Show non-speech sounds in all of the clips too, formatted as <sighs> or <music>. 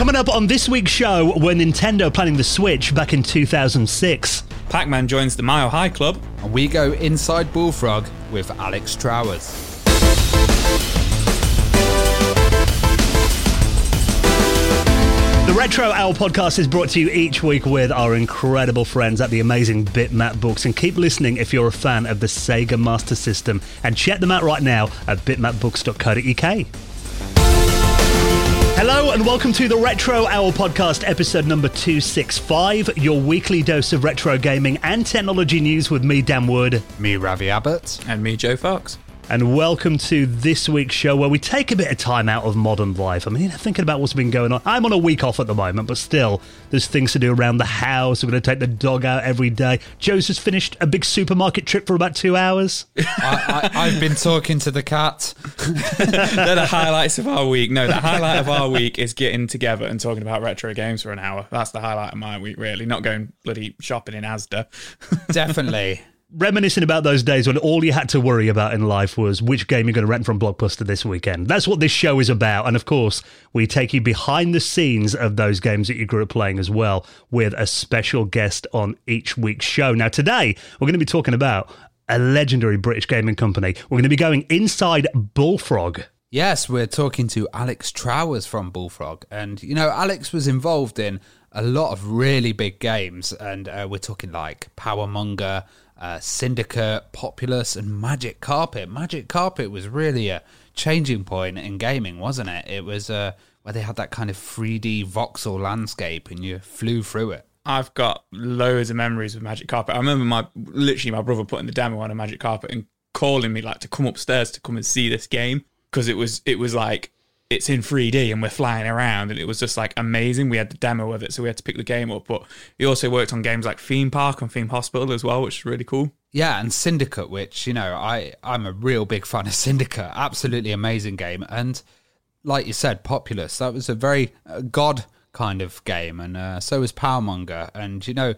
Coming up on this week's show, were Nintendo planning the Switch back in 2006? Pac Man joins the Mile High Club. And we go inside Bullfrog with Alex Trowers. The Retro Hour podcast is brought to you each week with our incredible friends at the amazing Bitmap Books. And keep listening if you're a fan of the Sega Master System. And check them out right now at bitmapbooks.co.uk. Hello and welcome to the Retro Hour podcast, episode number 265, your weekly dose of retro gaming and technology news with me, Dan Wood. Me, Ravi Abbott. And me, Joe Fox. And welcome to this week's show where we take a bit of time out of modern life. I mean, thinking about what's been going on. I'm on a week off at the moment, but still, there's things to do around the house. We're going to take the dog out every day. Joe's just finished a big supermarket trip for about two hours. <laughs> I, have been talking to the cat. <laughs> They're the highlights of our week. No, the highlight of our week is getting together and talking about retro games for an hour. That's the highlight of my week, really. Not going bloody shopping in Asda. <laughs> Definitely reminiscing about those days when all you had to worry about in life was which game you're going to rent from Blockbuster this weekend. That's what this show is about. And of course, we take you behind the scenes of those games that you grew up playing as well, with a special guest on each week's show. Now, today, we're going to be talking about a legendary British gaming company. We're going to be going inside Bullfrog. Yes, we're talking to Alex Trowers from Bullfrog. And, you know, Alex was involved in a lot of really big games. And uh, we're talking like Powermonger, uh, Syndicate, Populous, and Magic Carpet. Magic Carpet was really a changing point in gaming, wasn't it? It was uh, where they had that kind of 3D voxel landscape and you flew through it. I've got loads of memories with Magic Carpet. I remember my literally my brother putting the demo on a Magic Carpet and calling me like to come upstairs to come and see this game because it was it was like it's in 3D and we're flying around, and it was just like amazing. We had the demo of it, so we had to pick the game up. But he also worked on games like Theme Park and Theme Hospital as well, which is really cool. Yeah, and Syndicate, which you know, I I'm a real big fan of Syndicate. Absolutely amazing game, and like you said, Populous. That was a very uh, god kind of game, and uh, so was Powermonger. And you know,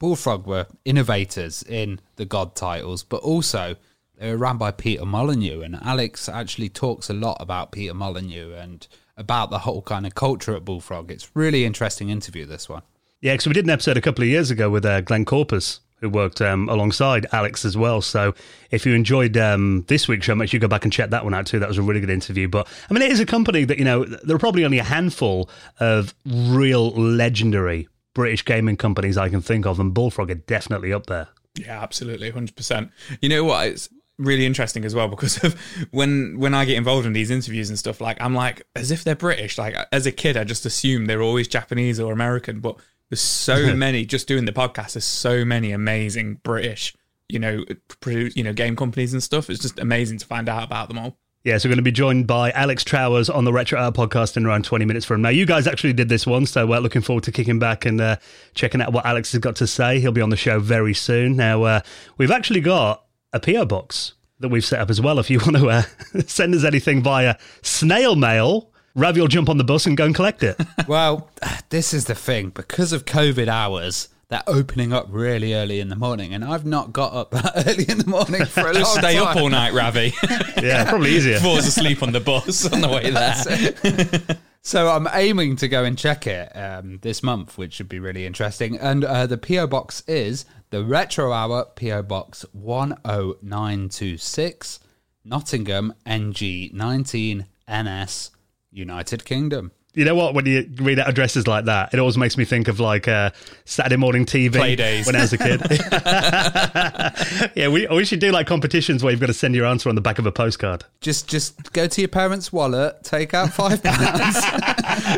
Bullfrog were innovators in the god titles, but also they were run by Peter Molyneux, and Alex actually talks a lot about Peter Molyneux and about the whole kind of culture at Bullfrog. It's really interesting interview. This one. Yeah, because we did an episode a couple of years ago with uh, Glenn Corpes, who worked um, alongside Alex as well. So if you enjoyed um, this week's show, make sure you go back and check that one out too. That was a really good interview. But I mean, it is a company that, you know, there are probably only a handful of real legendary British gaming companies I can think of, and Bullfrog are definitely up there. Yeah, absolutely, hundred percent. You know what? It's really interesting as well because of <laughs> when when I get involved in these interviews and stuff like I'm like as if they're British like as a kid I just assumed they're always Japanese or American but there's so <laughs> many just doing the podcast there's so many amazing British you know produce, you know game companies and stuff it's just amazing to find out about them all yeah, so we're going to be joined by Alex Trowers on the Retro Hour podcast in around 20 minutes from now. You guys actually did this one, so we're looking forward to kicking back and uh, checking out what Alex has got to say. He'll be on the show very soon. Now, uh, we've actually got a PO box that we've set up as well. If you <laughs> want to uh, send us anything via snail mail, Ravi will jump on the bus and go and collect it. <laughs> well, this is the thing because of COVID hours. They're opening up really early in the morning, and I've not got up that <laughs> early in the morning for a Just long stay time. up all night, Ravi. yeah, probably easier. Falls asleep on the bus on the way there. So I'm aiming to go and check it um, this month, which should be really interesting. And uh, the PO box is the Retro Hour PO Box 10926, Nottingham NG 19 NS, United Kingdom you know what? When you read out addresses like that, it always makes me think of like uh, Saturday morning TV Play days. when I was a kid. <laughs> <laughs> yeah, we, we should do like competitions where you've got to send your answer on the back of a postcard. Just just go to your parents' wallet, take out five pounds.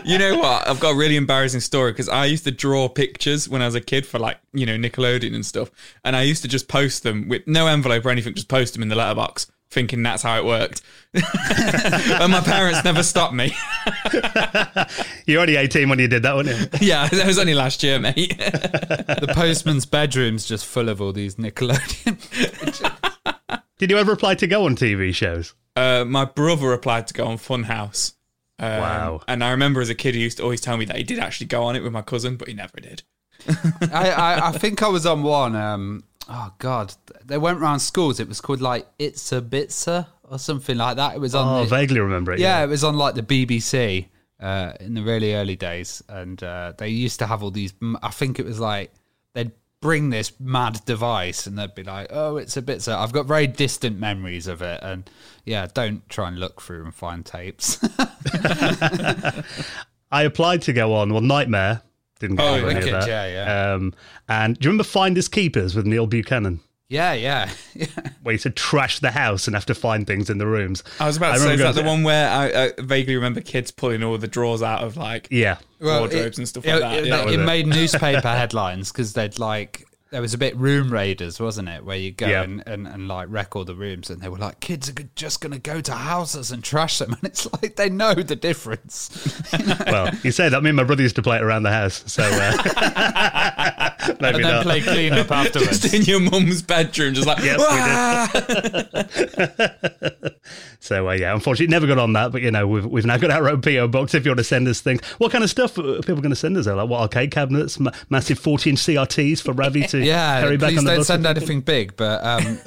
<laughs> you know what? I've got a really embarrassing story because I used to draw pictures when I was a kid for like you know Nickelodeon and stuff, and I used to just post them with no envelope or anything, just post them in the letterbox thinking that's how it worked. <laughs> and my parents never stopped me. <laughs> You're only 18 when you did that, weren't you? <laughs> yeah, that was only last year, mate. the postman's bedroom's just full of all these Nickelodeon. did you ever apply to go on TV shows? Uh, my brother applied to go on Funhouse. Um, wow. And I remember as a kid, he used to always tell me that he did actually go on it with my cousin, but he never did. I, I, I, think I was on one. Um, oh god, they went around schools. It was called like It's a Bitzer or something like that. It was on. Oh, the, vaguely remember it. Yeah, yeah, it was on like the BBC. uh, in the really early days, and uh, they used to have all these. I think it was like they'd bring this mad device, and they'd be like, "Oh, it's a bit." So I've got very distant memories of it, and yeah, don't try and look through and find tapes. <laughs> <laughs> I applied to go on. Well, Nightmare didn't get Oh, on any of wicked, that. yeah, yeah. Um, and do you remember Finders Keepers with Neil Buchanan? yeah, yeah, <laughs> yeah. Where you said trash the house and have to find things in the rooms. I was about to say, remember is that going the one where I, I vaguely remember kids pulling all the drawers out of like Yeah. wardrobes it- and stuff it, like that? It, yeah. it it. made newspaper <laughs> headlines because they'd like there was a bit room raiders, wasn't it? Where you go Yeah. and, and, and like wreck all the rooms, and they were like, kids are just going to go to houses and trash them, <laughs> and it's like they know the difference. <laughs> Well, you say that. Me and my brother used to play it around the house. So uh, <laughs> maybe and then not. play clean up <laughs> afterwards. just in your mum's bedroom, just like did. <laughs> So uh, yeah, unfortunately, never got on that. But you know, we've we've now got our own PO box. If you want to send us things, what kind of stuff are people going to send us? Like what arcade cabinets, ma- massive fourteen CRTs for Ravi to <laughs> Yeah, carry back please on the don't send anything big, but um,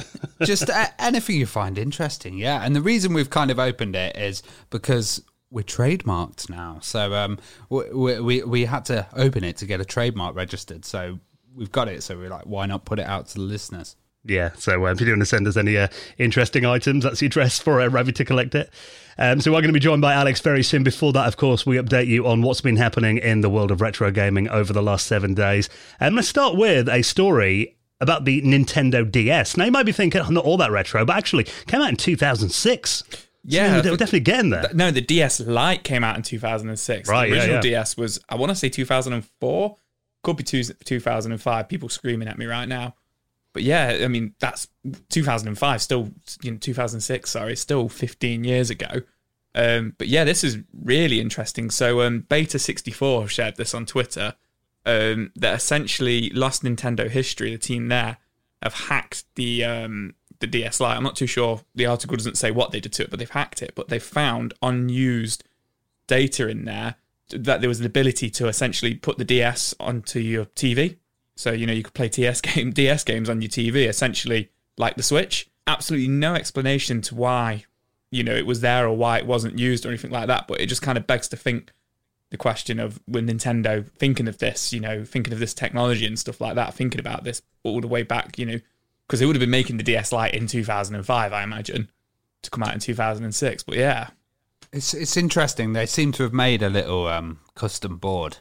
just a- anything you find interesting. Yeah, and the reason we've kind of opened it is because we're trademarked now. So um, we, we we had to open it to get a trademark registered. So we've got it. So we're like, why not put it out to the listeners? Yeah, so uh, if you want to send us any uh, interesting items, that's the address for uh, Ravi to collect it. Um, so we're going to be joined by Alex very soon. Before that, of course, we update you on what's been happening in the world of retro gaming over the last seven days. And let's start with a story about the Nintendo DS. Now, you might be thinking, oh, not all that retro, but actually came out in 2006. So Yeah, we're I think- definitely getting there. No, the DS Lite came out in 2006. Right, the yeah, original yeah. DS was, I want to say 2004. Could be two, 2005. People screaming at me right now. But yeah, I mean, that's 2005, still, you know, 2006, sorry, still 15 years ago. Um, but yeah, this is really interesting. So, um, Beta 64 shared this on Twitter um, that essentially Lost Nintendo History, the team there, have hacked the um, the DS Lite. I'm not too sure. The article doesn't say what they did to it, but they've hacked it. But they've found unused data in there that there was an ability to essentially put the DS onto your TV. So you know you could play TS <laughs> game DS games on your TV, essentially like the Switch. Absolutely no explanation to why you know it was there or why it wasn't used or anything like that. But it just kind of begs to think the question of when Nintendo thinking of this, you know, thinking of this technology and stuff like that, thinking about this all the way back, you know, because they would have been making the DS Lite in 2005, I imagine, to come out in 2006. But yeah, It's it's interesting. They seem to have made a little um, custom board,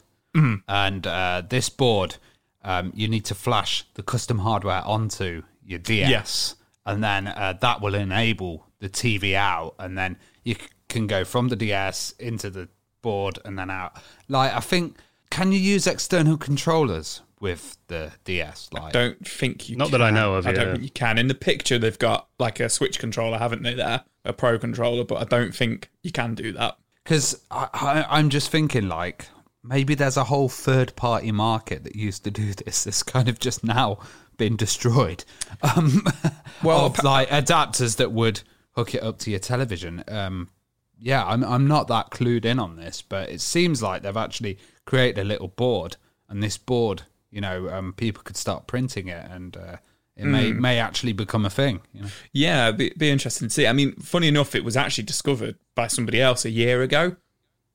and uh, this board um, you need to flash the custom hardware onto your DS, Yes. and then uh, that will enable the TV out, and then you c- can go from the DS into the board and then out. Like I think, can you use external controllers with the DS? Like I don't think you Not that I know of, I don't think you can. In the picture, they've got like a Switch controller, haven't they? There, a Pro controller, but I don't think you can do that. Because I, I, I'm just thinking, like, maybe there's a whole third party market that used to do <laughs> this. It's kind of just now been destroyed. <laughs> Um, Well, of, like adapters that would hook it up to your television. Um, yeah, I'm I'm not that clued in on this, but it seems like they've actually created a little board, and this board, you know, um, people could start printing it, and uh, it may Hmm. may actually become a thing. You know? Yeah, be, be interesting to see. I mean, funny enough, it was actually discovered by somebody else a year ago,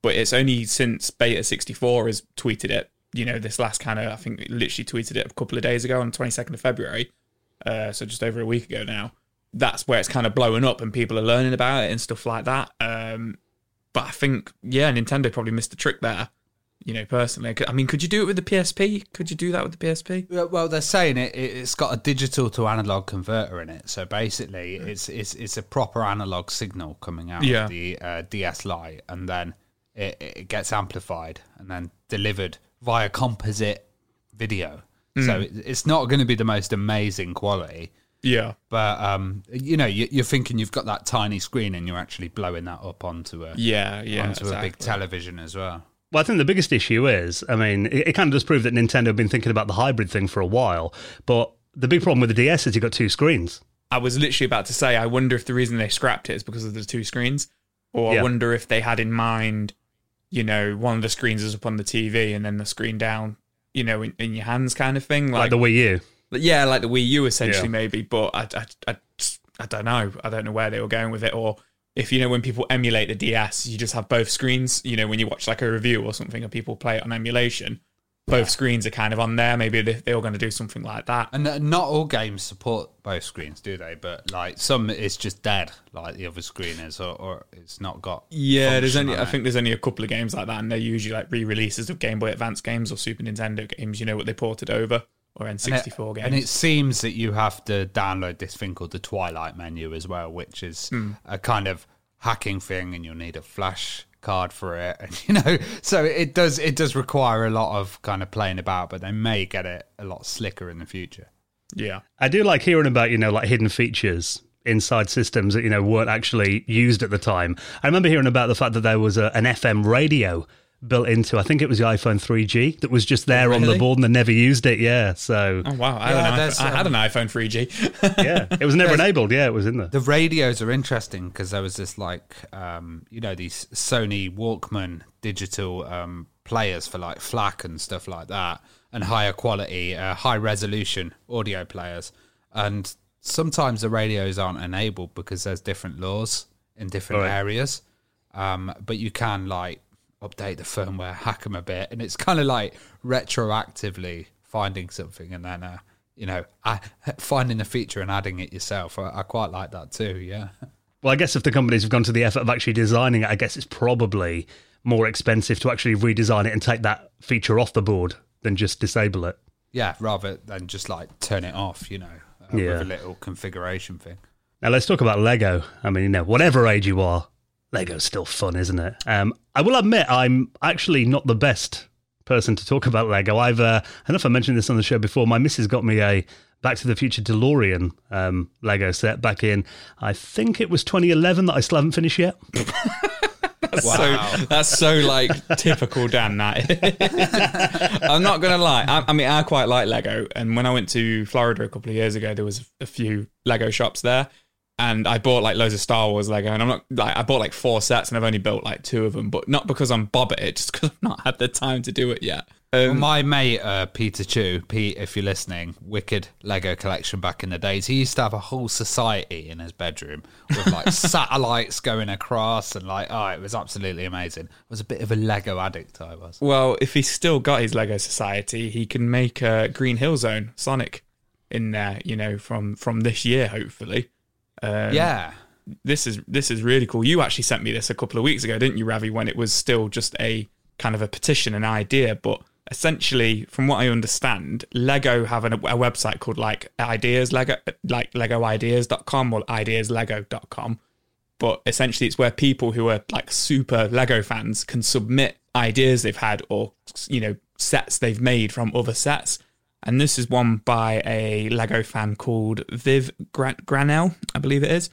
but it's only since Beta 64 has tweeted it. You know, this last kind of, I think, literally tweeted it a couple of days ago on the 22nd of February. Uh, so just over a week ago now. That's where it's kind of blowing up and people are learning about it and stuff like that. Um, but I think, yeah, Nintendo probably missed the trick there. You know, personally, I mean, could you do it with the PSP? Could you do that with the PSP? Well, well, they're saying it, it. It's got a digital to analog converter in it, so basically, it's it's it's a proper analog signal coming out Yeah. of the uh, DS Lite, and then it, it gets amplified and then delivered via composite video. So it, it's not going to be the most amazing quality, Yeah. but um, you know, you, you're thinking you've got that tiny screen, and you're actually blowing that up onto a Yeah, yeah. onto a big television as well. Well, I think the biggest issue is, I mean, it, it kind of does prove that Nintendo have been thinking about the hybrid thing for a while, but the big problem with the DS is you've got two screens. I was literally about to say, I wonder if the reason they scrapped it is because of the two screens, or Yeah. I wonder if they had in mind, you know, one of the screens is up on the TV and then the screen down, you know, in, in your hands, kind of thing. Like Like, the Wii U. yeah, like the Wii U essentially, Yeah. maybe. But I, I, I, I don't know. I don't know where they were going with it, or if you know when people emulate the DS, you just have both screens. You know, when you watch like a review or something, and people play it on emulation, both screens are kind of on there. Maybe they, they're going to do something like that. And uh, not all games support both screens, do they? But like some, it's just dead, like the other screen is, or, or it's not got. Yeah, there's only on I think there's only a couple of games like that, and they're usually like re-releases of Game Boy Advance games or Super Nintendo games. You know what they ported over or N64 and it, games. And it seems that you have to download this thing called the Twilight menu as well, which is Hmm. a kind of hacking thing, and you'll need a flash card for it, and <laughs> you know, so it does it does require a lot of kind of playing about, but they may get it a lot slicker in the future. yeah, I do like hearing about, you know, like hidden features inside systems that, you know, weren't actually used at the time. I remember hearing about the fact that there was a, an FM radio built into, I think it was the iPhone 3G that was just there on the board and they never used it. Yeah. So, Oh wow! I, Yeah, had, an iPhone, I had um, an iPhone 3G. <laughs> yeah, it was never enabled. Yeah, it was in there. The radios are interesting because there was this like um, you know these Sony Walkman digital um, players for like FLAC and stuff like that, and higher quality, uh, high resolution audio players. And sometimes the radios aren't enabled because there's different laws in different Right. areas. Um, but you can like update the firmware, hack them a bit, and it's kind of like retroactively finding something and then. Uh, you know, I, finding the feature and adding it yourself. I, I quite like that too. Yeah. Well, I guess if the companies have gone to the effort of actually designing it, I guess it's probably more expensive to actually redesign it and take that feature off the board than just disable it. Yeah, rather than just like turn it off, you know, uh, Yeah. with a little configuration thing. Now let's talk about Lego. I mean, you know, whatever age you are, Lego's still fun, isn't it? Um, I will admit, I'm actually not the best person to talk about Lego. I've, uh, I don't know if I mentioned this on the show before. My missus got me a Back to the Future DeLorean um, Lego set back in, I think it was 2011 that I still haven't finished yet. <laughs> That's Wow. so that's so like typical Dan. That <laughs> I'm not gonna lie. I, I mean, I quite like Lego, and when I went to Florida a couple of years ago, there was a few Lego shops there, and I bought like loads of Star Wars Lego, and I'm not like I bought like four sets, and I've only built like two of them, but not because I'm bob at it, just because I've not had the time to do it yet. Well, Um, my mate uh, Peter Chu, Pete, if you're listening, wicked Lego collection back in the days. He used to have a whole society in his bedroom with like <laughs> satellites going across and like, oh, it was absolutely amazing. I was a bit of a Lego addict. I was. well, if he's still got his Lego Society, he can make a Green Hill Zone Sonic in there. You know, from from this year, hopefully. Um, yeah, this is this is really cool. You actually sent me this a couple of weeks ago, didn't you, Ravi? When it was still just a kind of a petition, an idea, but essentially, from what I understand, Lego have an, a website called like Ideas Lego, like LegoIdeas.com or IdeasLego.com. But essentially, it's where people who are like super Lego fans can submit ideas they've had or you know sets they've made from other sets. And this is one by a Lego fan called Viv Gran- Grannell, I believe it is.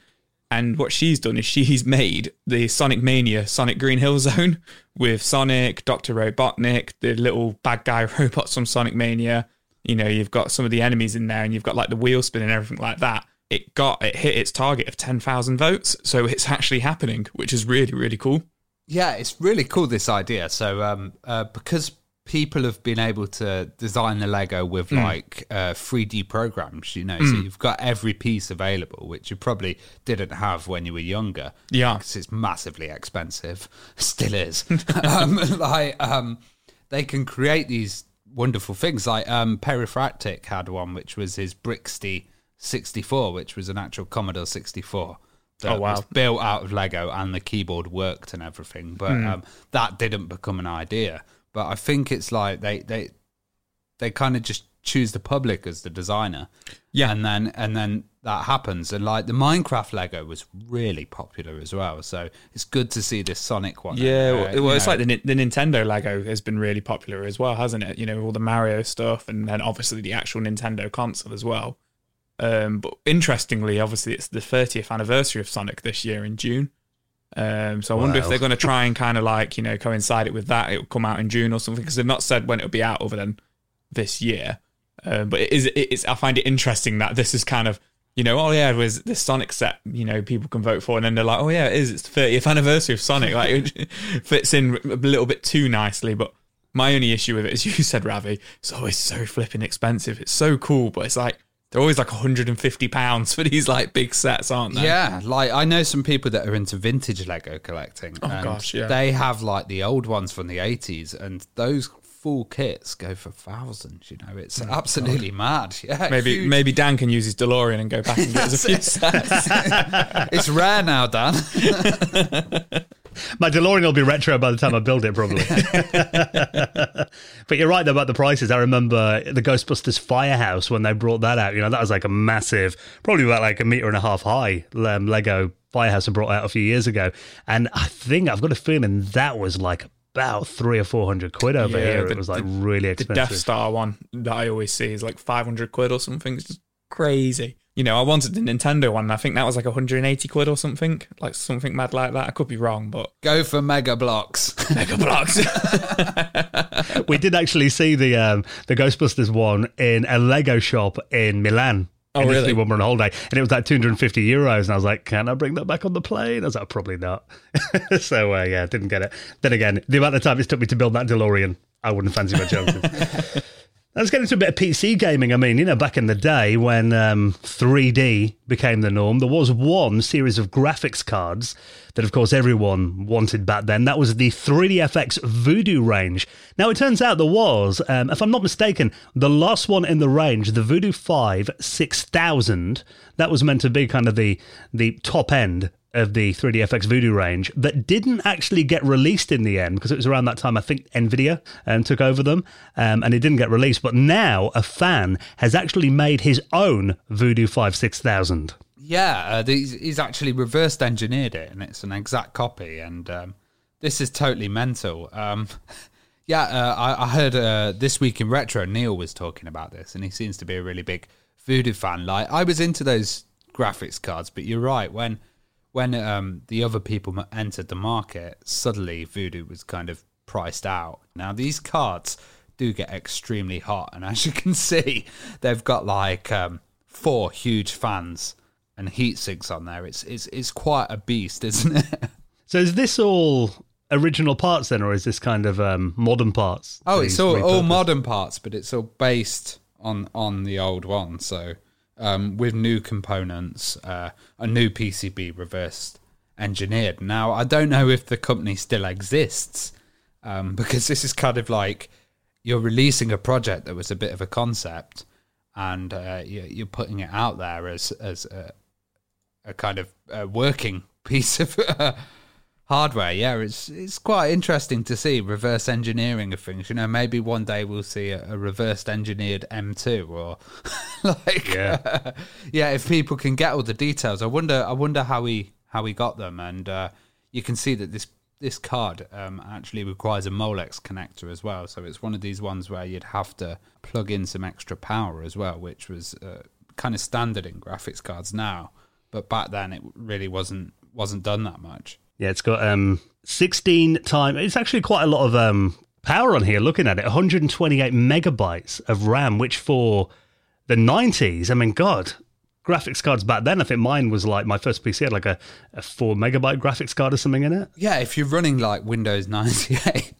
And what she's done is she's made the Sonic Mania Sonic Green Hill Zone with Sonic, Dr. Robotnik, the little bad guy <laughs> robots from Sonic Mania. You know, you've got some of the enemies in there and you've got like the wheel spin and everything like that. It got, it hit its target of 10,000 votes. So it's actually happening, which is really, really cool. Yeah, it's really cool this idea. So, um, uh, because people have been able to design the Lego with like uh, 3D programs, you know, so you've got every piece available, which you probably didn't have when you were younger. Yeah. because it's massively expensive, <laughs> still is. <laughs> um, like, um, they can create these wonderful things. Like um, Perifractic had one, which was his Brixty 64, which was an actual Commodore 64. that Oh, wow. was built out of Lego and the keyboard worked and everything. But Hmm. um, that didn't become an idea. But I think it's like they they they kind of just choose the public as the designer. Yeah. And then and then that happens. And like the Minecraft Lego was really popular as well. So it's good to see this Sonic one. Yeah, well, well, it's know, like the, the Nintendo Lego has been really popular as well, hasn't it? You know, all the Mario stuff, and then obviously the actual Nintendo console as well. Um, but interestingly, obviously, it's the 30th anniversary of Sonic this year in June. Um, so I wonder if they're going to try and kind of like you know coincide it with that. It will come out in June or something because they've not said when it'll be out other than this year. Um, but it is it's I find it interesting that this is kind of you know oh yeah it was this Sonic set you know people can vote for and then they're like oh yeah it is it's the 30th anniversary of Sonic like it <laughs> fits in a little bit too nicely. But my only issue with it, as you <laughs> said, Ravi, it's always so flipping expensive. It's so cool, but it's like They're always like 150 pounds for these like big sets, aren't they? Yeah, like I know some people that are into vintage Lego collecting. Oh, gosh, yeah. They have like the old ones from the 80s, and those full kits go for thousands. You know, it's oh, absolutely mad. <laughs> Yeah, Maybe huge. maybe Dan can use his DeLorean and go back and get us a <laughs> few sets. it's rare now, Dan. <laughs> My DeLorean will be retro by the time I build it, probably. <laughs> <laughs> but you're right though about the prices. I remember the Ghostbusters Firehouse when they brought that out. You know, that was like a massive, probably about like a meter and a half high um, Lego Firehouse I brought out a few years ago, and I think I've got a feeling that was like about three or four hundred quid over Yeah, here. the- it was like the- really the. Death Star one that I always see is like 500 quid or something. It's just crazy. You know, I wanted the Nintendo one. and I think that was like 180 quid or something, like something mad like that. I could be wrong, but Go for Mega Bloks. <laughs> Mega Bloks. <laughs> we did actually see the um, the Ghostbusters one in a Lego shop in Milan. Oh, initially really? When we were on holiday, and it was like 250 euros, and I was like, "Can I bring that back on the plane?" I was like, "Probably not." <laughs> so uh, yeah, didn't get it. Then again, the amount of time it took me to build that DeLorean, I wouldn't fancy my chances. Let's get into a bit of PC gaming. I mean, you know, back in the day when um, 3D became the norm, there was one series of graphics cards that, of course, everyone wanted back then. That was the 3DFX Voodoo range. Now, it turns out there was, um, if I'm not mistaken, the last one in the range, the Voodoo 5 6000, that was meant to be kind of the the top end of the 3DFX Voodoo range that didn't actually get released in the end because it was around that time I think Nvidia um, took over them um, and it didn't get released. But now a fan has actually made his own Voodoo 5 6000. Yeah, uh, he's, he's actually reversed engineered it, and it's an exact copy. And um, this is totally mental. Um, <laughs> yeah, uh, I, I heard uh, this week in retro, Neil was talking about this, and he seems to be a really big Voodoo fan. Like I was into those graphics cards, but you're right when when um, the other people entered the market, suddenly Voodoo was kind of priced out. Now these cards do get extremely hot, and as you <laughs> can see, they've got like um, four huge fans and heat sinks on there. It's it's it's quite a beast, <laughs> isn't it? So is this all original parts then or is this kind of um, modern parts? Oh, it's all, all modern parts, but it's all based on on the old one. So um, with new components, uh, a new PCB reversed engineered. Now I don't know if the company still exists um, <laughs> because this is kind of like you're releasing a project that was a bit of a concept, and uh, you're, putting it out there as as a, a kind of uh working <laughs> piece of. <laughs> hardware. Yeah, it's it's quite interesting to see reverse engineering of things. You know, maybe one day we'll see a, a reversed engineered M2 or <laughs> like Yeah. <laughs> yeah. If people can get all the details, I wonder. I wonder how he how he got them, and uh, you can see that this. This card um, actually requires a Molex connector as well, so it's one of these ones where you'd have to plug in some extra power as well, which was uh, kind of standard in graphics cards now. But back then, it really wasn't wasn't done that much. Yeah, it's got um 16 time. It's actually quite a lot of um power on here. Looking at it, 128 megabytes of RAM, which for the 90s, I mean, God, graphics cards back then. I think mine was like my first PC had like a, a four megabyte graphics card or something in it. Yeah, if you're running like Windows 98,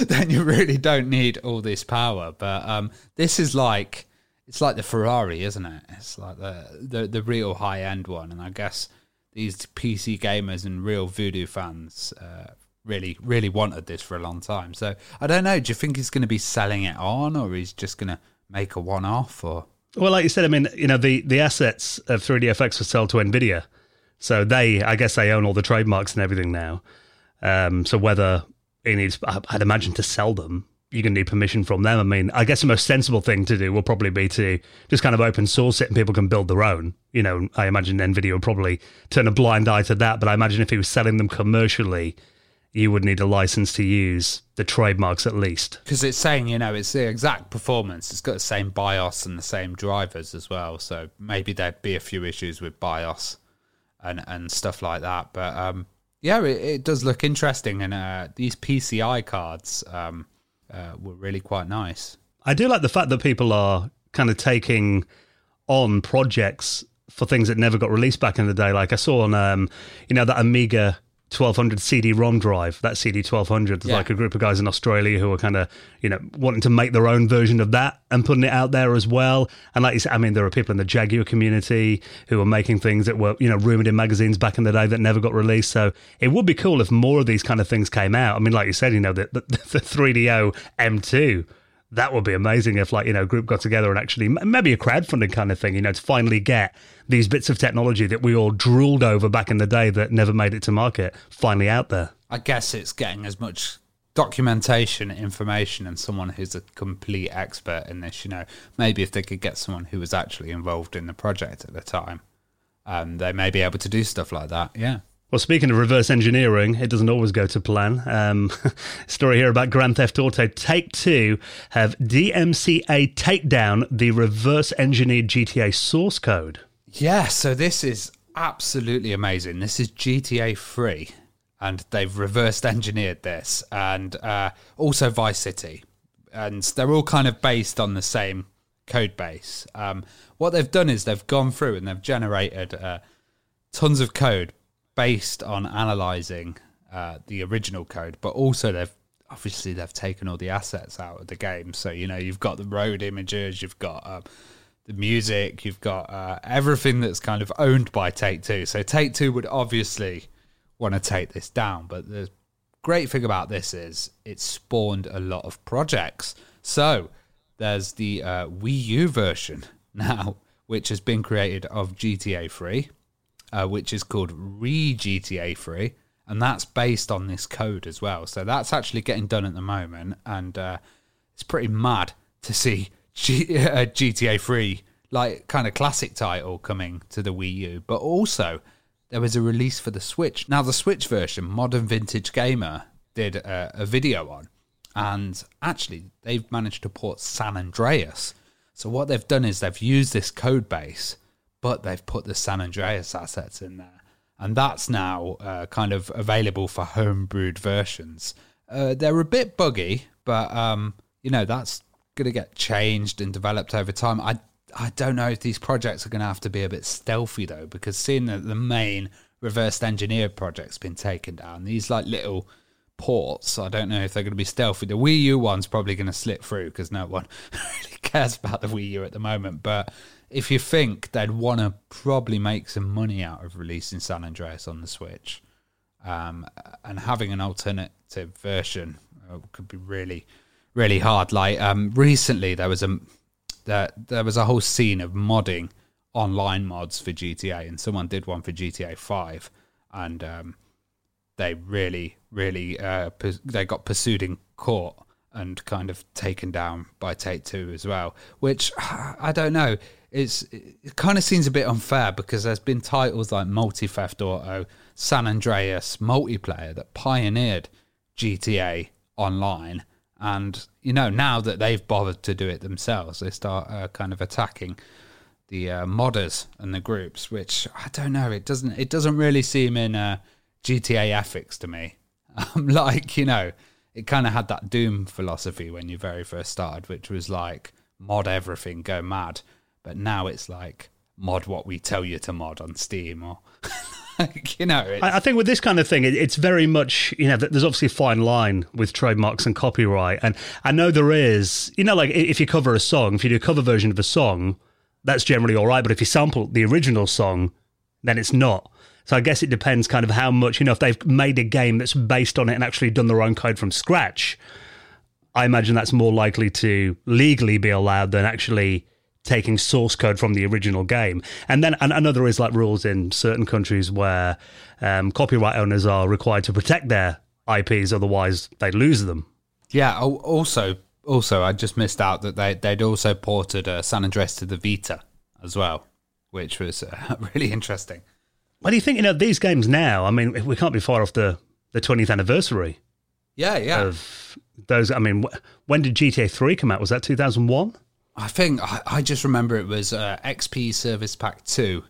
<laughs> then you really don't need all this power. But um, this is like it's like the Ferrari, isn't it? It's like the the, the real high end one, and I guess these PC gamers and real Voodoo fans uh, really really wanted this for a long time. So I don't know. Do you think he's going to be selling it on, or he's just going to make a one off, or Well, like you said, I mean, you know, the, the assets of 3DFX were sold to NVIDIA. So they, I guess they own all the trademarks and everything now. Um, so whether he needs, I'd imagine to sell them, you're going to need permission from them. I mean, I guess the most sensible thing to do will probably be to just kind of open source it and people can build their own. You know, I imagine NVIDIA would probably turn a blind eye to that. But I imagine if he was selling them commercially, you would need a license to use the trademarks at least. because it's saying you know it's the exact performance it's got the same bios and the same drivers as well so maybe there'd be a few issues with bios and and stuff like that but um yeah it, it does look interesting and uh these pci cards um uh, were really quite nice I do like the fact that people are kind of taking on projects for things that never got released back in the day. Like I saw on, um, you know, that Amiga 1200 CD-ROM drive. That CD 1200. There's Yeah. like a group of guys in Australia who are kind of, you know, wanting to make their own version of that and putting it out there as well. And like you said, I mean, there are people in the Jaguar community who are making things that were, you know, rumored in magazines back in the day that never got released. So it would be cool if more of these kind of things came out. I mean, like you said, you know, the, the, the 3DO M2 that would be amazing if like you know a group got together and actually maybe a crowdfunding kind of thing you know to finally get these bits of technology that we all drooled over back in the day that never made it to market finally out there I guess it's getting as much documentation, information, and someone who's a complete expert in this. You know, maybe if they could get someone who was actually involved in the project at the time, um, they may be able to do stuff like that. Yeah. Well speaking of reverse engineering it doesn't always go to plan um, <laughs> story here about grand theft auto take two have dmca take down the reverse engineered gta source code Yeah, so this is absolutely amazing. This is GTA 3, and they've reversed engineered this, and uh, also Vice City. And they're all kind of based on the same code base. Um, what they've done is they've gone through and they've generated uh, tons of code based on analyzing uh, the original code, but also they've obviously they've taken all the assets out of the game. So you know you've got the road images, you've got uh, the music, you've got uh, everything that's kind of owned by Take Two. So Take Two would obviously want to take this down, but the great thing about this is it spawned a lot of projects. So there's the uh, Wii U version <laughs> now, which has been created of GTA 3, uh, which is called Re GTA 3, and that's based on this code as well. So that's actually getting done at the moment, and uh, it's pretty mad to see <laughs> G- uh, GTA 3, like kind of classic title, coming to the Wii U, but also there was a release for the Switch. Now, the Switch version, Modern Vintage Gamer did a, a video on, and actually, they've managed to port San Andreas. So, what they've done is they've used this code base, but they've put the San Andreas assets in there. And that's now uh, kind of available for homebrewed versions. Uh, they're a bit buggy, but um, you know that's going to get changed and developed over time. I I don't know if these projects are going to have to be a bit stealthy though, because seeing that the main reversed engineered project's been taken down, these like little ports, I don't know if they're going to be stealthy. The Wii U one's probably going to slip through because no one <laughs> really cares about the Wii U at the moment. But if you think they'd want to probably make some money out of releasing San Andreas on the Switch, um, and having an alternative version uh, could be really, really hard. Like um, recently, there was a there, there was a whole scene of modding online mods for GTA, and someone did one for GTA Five, and um, they really, really uh, they got pursued in court and kind of taken down by Take Two as well. Which <sighs> I don't know. It's it kind of seems a bit unfair because there's been titles like Multi Theft Auto, San Andreas multiplayer that pioneered GTA Online, and you know now that they've bothered to do it themselves, they start uh, kind of attacking the uh, modders and the groups, which I don't know. It doesn't. It doesn't really seem in uh, GTA ethics to me. <laughs> Um, like you know, it kind of had that Doom philosophy when you very first started, which was like mod everything, go mad. But now it's like mod what we tell you to mod on Steam, or <laughs> like, you know, I, I think with this kind of thing, it, it's very much you know. There's obviously a fine line with trademarks and copyright, and I know there is. You know, like if you cover a song, if you do a cover version of a song, that's generally all right. But if you sample the original song, then it's not. So I guess it depends kind of how much you know. If they've made a game that's based on it and actually done their own code from scratch, I imagine that's more likely to legally be allowed than actually taking source code from the original game. And then and there is like rules in certain countries where um, copyright owners are required to protect their IPs, otherwise they lose them. Yeah. Also, also, I just missed out that they they'd also ported uh, San Andreas to the Vita as well, which was uh, <laughs> really interesting. What do you think? You know, these games now. I mean, we can't be far off the the 20th anniversary Yeah, yeah. of those. I mean, when did GTA 3 come out? Was that 2001? I think I, I just remember it was uh, XP Service Pack Two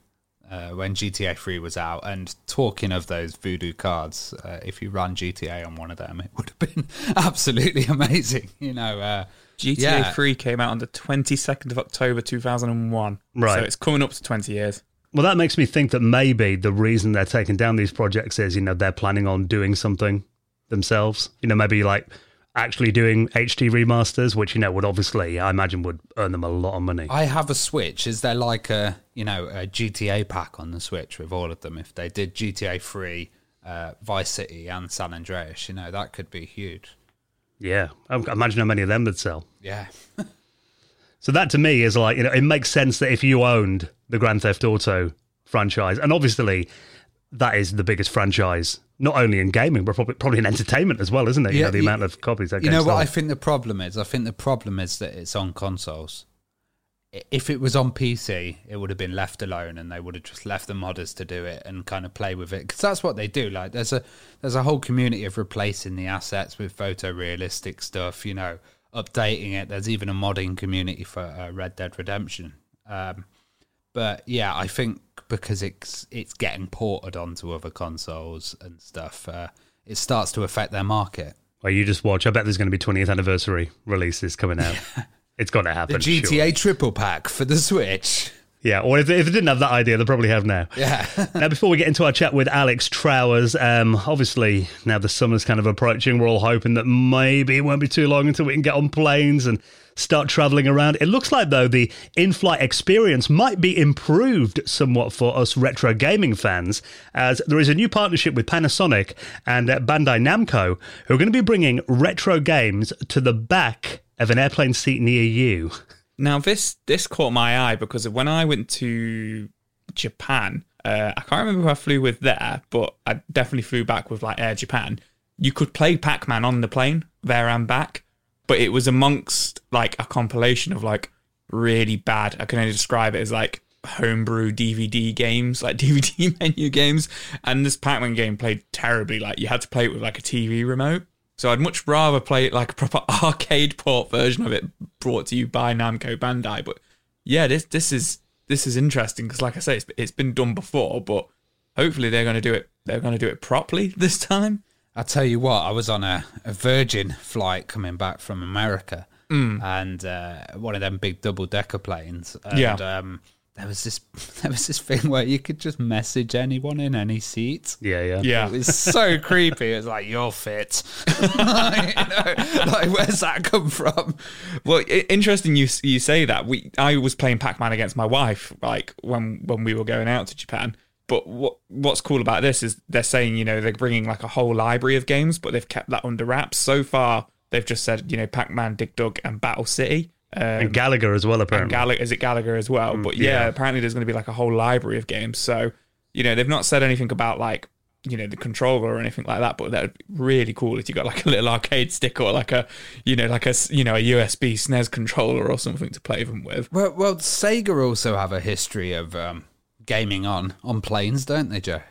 uh, when GTA Three was out. And talking of those voodoo cards, uh, if you ran GTA on one of them, it would have been <laughs> absolutely amazing. You know, uh, GTA Yeah. 3 came out on the 22nd of October 2001. Right. So it's coming up to 20 years. Well, that makes me think that maybe the reason they're taking down these projects is, you know, they're planning on doing something themselves. You know, maybe like actually doing HD remasters, which, you know, would obviously, I imagine, would earn them a lot of money. I have a Switch. Is there like a you know a GTA pack on the Switch with all of them? If they did GTA Three, uh, Vice City, and San Andreas, you know that could be huge. Yeah. I imagine how many of them would sell. Yeah, <laughs> So that to me is like, you know, it makes sense that if you owned the Grand Theft Auto franchise, and obviously that is the biggest franchise, not only in gaming, but probably, probably in entertainment as well, isn't it? you Yeah, know, the you- amount of copies that you know what I think the problem is. I think the problem is that it's on consoles. If it was on PC, it would have been left alone, and they would have just left the modders to do it and kind of play with it because that's what they do. Like there's a there's a whole community of replacing the assets with photorealistic stuff. You know, updating it. There's even a modding community for uh, Red Dead Redemption. Um, but yeah, I think because it's it's getting ported onto other consoles and stuff, uh, it starts to affect their market. Well, you just watch. I bet there's going to be 20th anniversary releases coming out. <laughs> it's got to The happen. GTA sure. triple pack for the Switch. Yeah, or if, if they didn't have that idea, they probably have now. Yeah. <laughs> now, before we get into our chat with Alex Trowers, um, obviously now the summer's kind of approaching. We're all hoping that maybe it won't be too long until we can get on planes and start traveling around. It looks like, though, the in flight experience might be improved somewhat for us retro gaming fans, as there is a new partnership with Panasonic and uh, Bandai Namco who are going to be bringing retro games to the back of an airplane seat near you. Now this this caught my eye because when I went to Japan, uh, I can't remember who I flew with there, but I definitely flew back with like Air Japan. You could play Pac Man on the plane there and back, but it was amongst like a compilation of like really bad. I can only describe it as like homebrew DVD games, like <laughs> DVD menu games, and this Pac Man game played terribly. Like you had to play it with like a TV remote. So I'd much rather play it like a proper <laughs> arcade port version of it, brought to you by Namco Bandai. But yeah, this this is this is interesting because, like I say, it's, it's been done before, but hopefully they're going to do it. They're going to do it properly <laughs> this time. I tell you what, I was on a, a Virgin flight coming back from America, and uh, one of them big double decker planes. And, Yeah. Um, there was this <laughs> there was this thing where you could just message anyone in any seat. Yeah, yeah. Yeah, It was so <laughs> creepy. It was like you're fit. like, <laughs> you know, like, where's that come from? Well, i- interesting you you say that. We I was playing Pac Man against my wife, like when when we were going out to Japan. But what what's cool about this is they're saying you know they're bringing like a whole library of games, but they've kept that under wraps. So far, they've just said you know Pac Man, Dig Dug, and Battle City. Um, And Galaga as well, apparently. Galaga is it Galaga as well? but yeah, yeah. apparently there's going to be like a whole library of games. So you know they've not said anything about like you know the controller or anything like that. But that'd be really cool if you got like a little arcade stick or like a you know like a s- you know a USB SNES controller or something to play them with. Well, well, Sega also have a history of um, gaming on on planes, don't they, Joe?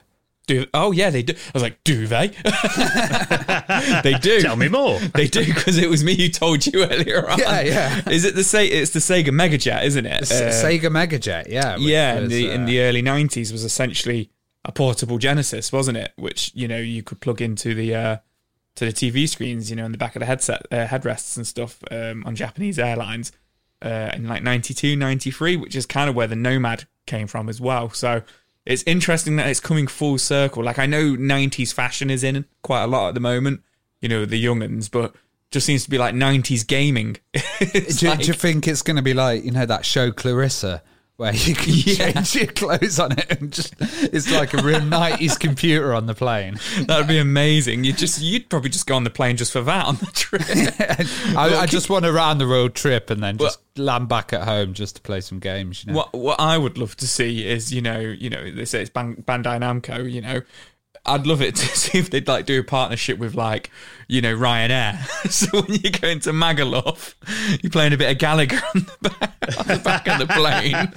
Do oh yeah they do. I was like, do they? <laughs> <laughs> they do. Tell me more. <laughs> They do because it was me who told you earlier on. Yeah, yeah. Is it the say? It's the Sega Mega Jet, isn't it? S- Uh, Sega Mega Jet, yeah, which yeah, in was, the in uh, the early '90s was essentially a portable Genesis, wasn't it? Which you know you could plug into the uh, to the TV screens, you know, in the back of the headset uh, headrests and stuff um, on Japanese airlines uh, in like 92, 93, which is kind of where the Nomad came from as well. So it's interesting that it's coming full circle. Like I know '90s fashion is in quite a lot at the moment, you know, the younguns, but just seems to be like '90s gaming. <laughs> Do, like- do you think it's going to be like you know that show Clarissa, where you can <laughs> change your clothes on it and just it's like a real nineties computer on the plane? That'd be amazing. You just you'd probably just go on the plane just for that on the trip. <laughs> I, I just want a round the road trip and then just land back at home just to play some games. You know? what what I would love to see is you know you know they say it's Bandai Namco. You know, I'd love it <laughs> to see if they'd like do a partnership with like you know Ryanair. <laughs> so when you go into Magaluf, you're playing a bit of Galaga on the back, on the back of the plane,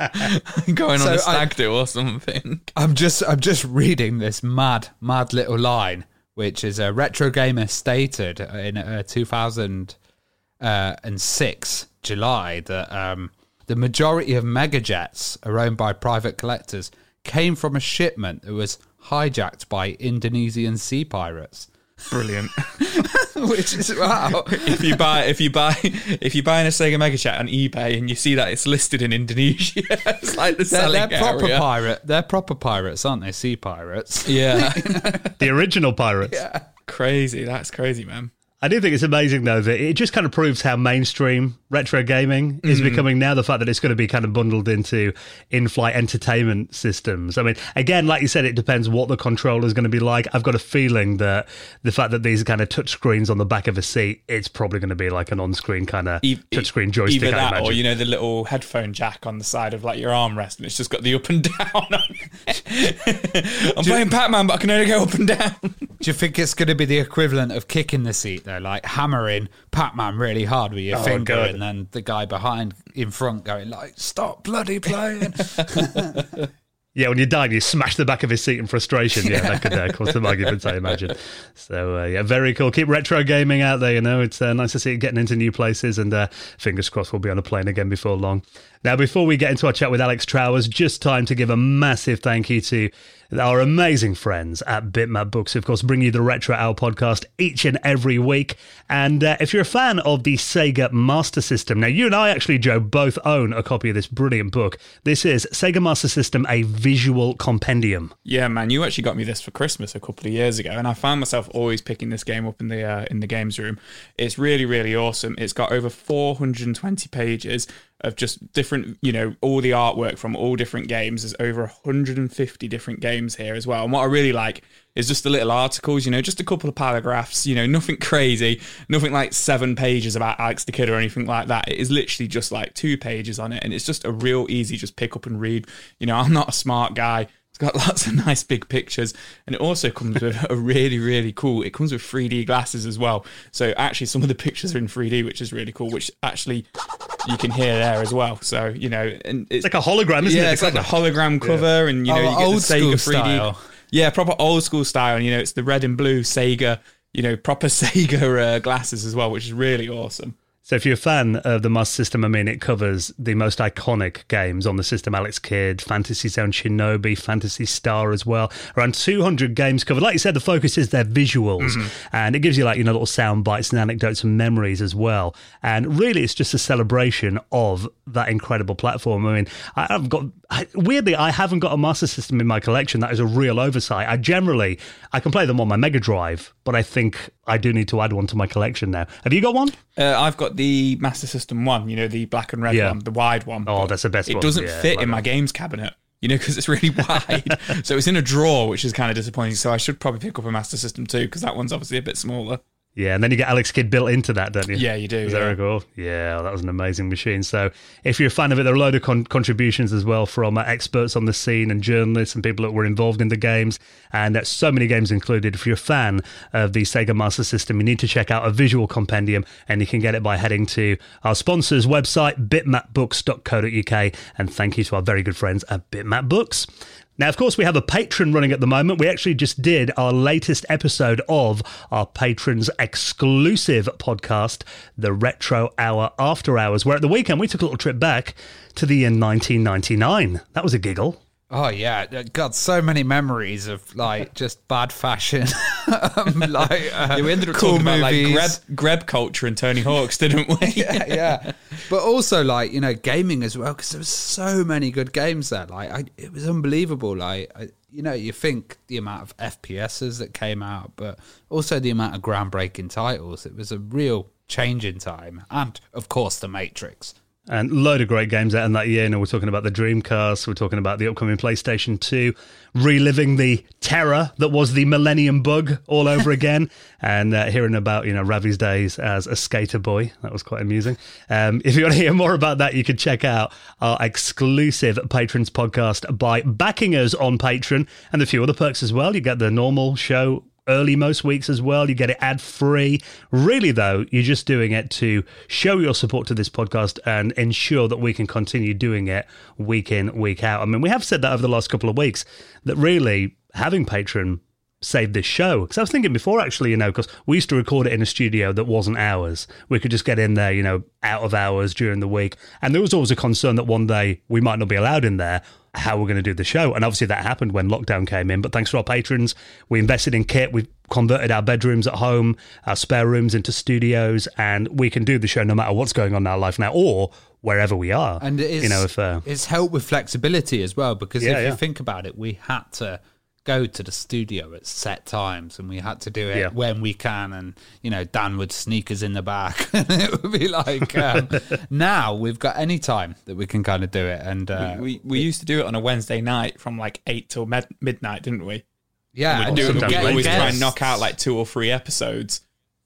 <laughs> going on a stag do or something. I'm just I'm just reading this mad mad little line, which is a retro gamer stated in uh, 2006 July that um, the majority of mega jets are owned by private collectors came from a shipment that was hijacked by Indonesian sea pirates. Brilliant. <laughs> which is wow. if you buy if you buy if you buy a Sega Mega Jet on eBay and you see that it's listed in Indonesia, <laughs> it's like the They're, selling they're proper area. pirate. They're proper pirates, aren't they? Sea pirates. Yeah, <laughs> The original Pirates. Yeah. Crazy. That's crazy, man. I do think it's amazing though that it just kind of proves how mainstream retro gaming is mm. becoming now. The fact that it's going to be kind of bundled into in-flight entertainment systems. I mean, again, like you said, it depends what the controller is going to be like. I've got a feeling that the fact that these are kind of touch screens on the back of a seat, it's probably going to be like an on-screen kind of E- touchscreen joystick. Either I that, imagine. or you know, the little headphone jack on the side of like your armrest, and it's just got the up and <laughs> down. on it. I'm playing Pac-Man, but I can only go up and down. Do you think it's going to be the equivalent of kicking the seat though, like hammering Pac-Man really hard with your Oh, finger, God. and then the guy behind in front going like, "Stop bloody playing!" <laughs> Yeah, when you die, you smash the back of his seat in frustration. Yeah, that could uh, cause some arguments, I imagine. So, uh, yeah, very cool. Keep retro gaming out there, you know. It's uh, nice to see it getting into new places, and uh, fingers crossed we'll be on a plane again before long. Now, before we get into our chat with Alex Trowers, just time to give a massive thank you to our amazing friends at Bitmap Books, who, of course, bring you the Retro Hour podcast each and every week. And uh, if you're a fan of the Sega Master System, now you and I actually, Joe, both own a copy of this brilliant book. This is Sega Master System, a visual compendium. Yeah, man, you actually got me this for Christmas a couple of years ago, and I found myself always picking this game up in the uh, in the games room. It's really, really awesome. It's got over 420 pages of just different, you know, all the artwork from all different games. There's over 150 different games here as well. And what I really like is just the little articles, you know, just a couple of paragraphs, you know, nothing <laughs> crazy, nothing like seven pages about Alex the Kid or anything like that. It is literally just like two pages on it, and it's just a real easy just pick up and read. You know, <laughs> I'm not a smart guy. It's got <laughs> lots of nice big pictures, and it also comes with a really, really cool. It comes with 3D glasses as well. So actually, some of the pictures are in 3D, which is really cool. Which actually you can hear there as well. So you know, and it's It's like a hologram, isn't yeah, it? it's like a hologram cover, and you know, Oh, you get old the Sega 3D. style. Yeah, proper old school style. And, you know, it's the red and blue Sega. You know, proper <laughs> Sega uh, glasses as well, which is really awesome. So if you're a fan of the Master System, I mean, it covers the most iconic games on the system: Alex Kidd, Fantasy Zone, Shinobi, Phantasy Star as well. Around 200 games covered. Like you said, the focus is their visuals, and it gives you like you know little sound bites and anecdotes and memories as well. And really, it's just a celebration of that incredible platform. I mean, I- I've got weirdly, I haven't got a Master System in my collection. That is a real oversight. I generally I can play them on my Mega Drive, but I think I do need to add one to my collection now. Have you got one? Uh, I've got the Master System one, you know, the black and red Yeah. one, the wide one. Oh, that's the best one. It one. doesn't Yeah, fit like in my games cabinet, you know, because it's really <laughs> wide. so it's in a drawer, which is kind of disappointing. So I should probably pick up a Master System too, because that one's obviously a bit smaller. Yeah, and then you get Alex Kidd built into that, don't you? Yeah, you do, Is yeah. very cool? Yeah, that was an amazing machine. So, if you're a fan of it, there are a load of con- contributions as well from uh, experts on the scene and journalists and people that were involved in the games, and uh, so many games included. If you're a fan of the Sega Master System, you need to check out a visual compendium, and you can get it by heading to our sponsor's website, bitmapbooks.co.uk. And thank you to our very good friends at Bitmap Books. Now, of course, we have a patron running at the moment. We actually just did our latest episode of our patrons exclusive podcast, the Retro Hour After Hours, where at the weekend we took a little trip back to the year 1999. That was a giggle. Oh yeah, got so many memories of like just bad fashion, <laughs> um, like uh, Yeah, we ended up cool talking about like movies. grab, grab culture and Tony Hawk's, didn't we? <laughs> yeah, yeah. But also like you know gaming as well because there was so many good games there. Like I, it was unbelievable. Like I, you know, you think the amount of FPSs that came out, but also the amount of groundbreaking titles. It was a real change in time, and of course the Matrix. And load of great games out in that year. You know, we're talking about the Dreamcast, we're talking about the upcoming PlayStation 2, reliving the terror that was the Millennium Bug all over <laughs> again, and uh, hearing about, you know, Ravi's days as a skater boy. That was quite amusing. Um, if you want to hear more about that, you can check out our exclusive Patrons podcast by backing us on Patreon and a few other perks as well. You get the normal show early most weeks as well. You get it ad free. Really, though, you're just doing it to show your support to this podcast and ensure that we can continue doing it week in, week out. I mean, we have said that over the last couple of weeks that really having Patreon saved this show. Because I was thinking before, actually, you know, because we used to record it in a studio that wasn't ours. We could just get in there, you know, out of hours during the week. And there was always a concern that one day we might not be allowed in there how we're going to do the show. And obviously that happened when lockdown came in. But thanks to our patrons, we invested in kit. We've converted our bedrooms at home, our spare rooms into studios, and we can do the show no matter what's going on in our life now or wherever we are. And it is, you know, if uh, it's helped with flexibility as well because Yeah, if yeah. you think about it, we had to go to the studio at set times and we had to do it Yeah. when we can and you know Dan would sneak us in the back <laughs> and it would be like um, <laughs> now we've got any time that we can kind of do it and uh, we we used to do it on a Wednesday night from like eight till med- midnight, didn't we? yeah We'd do it. We'd always try and knock out like two or three episodes.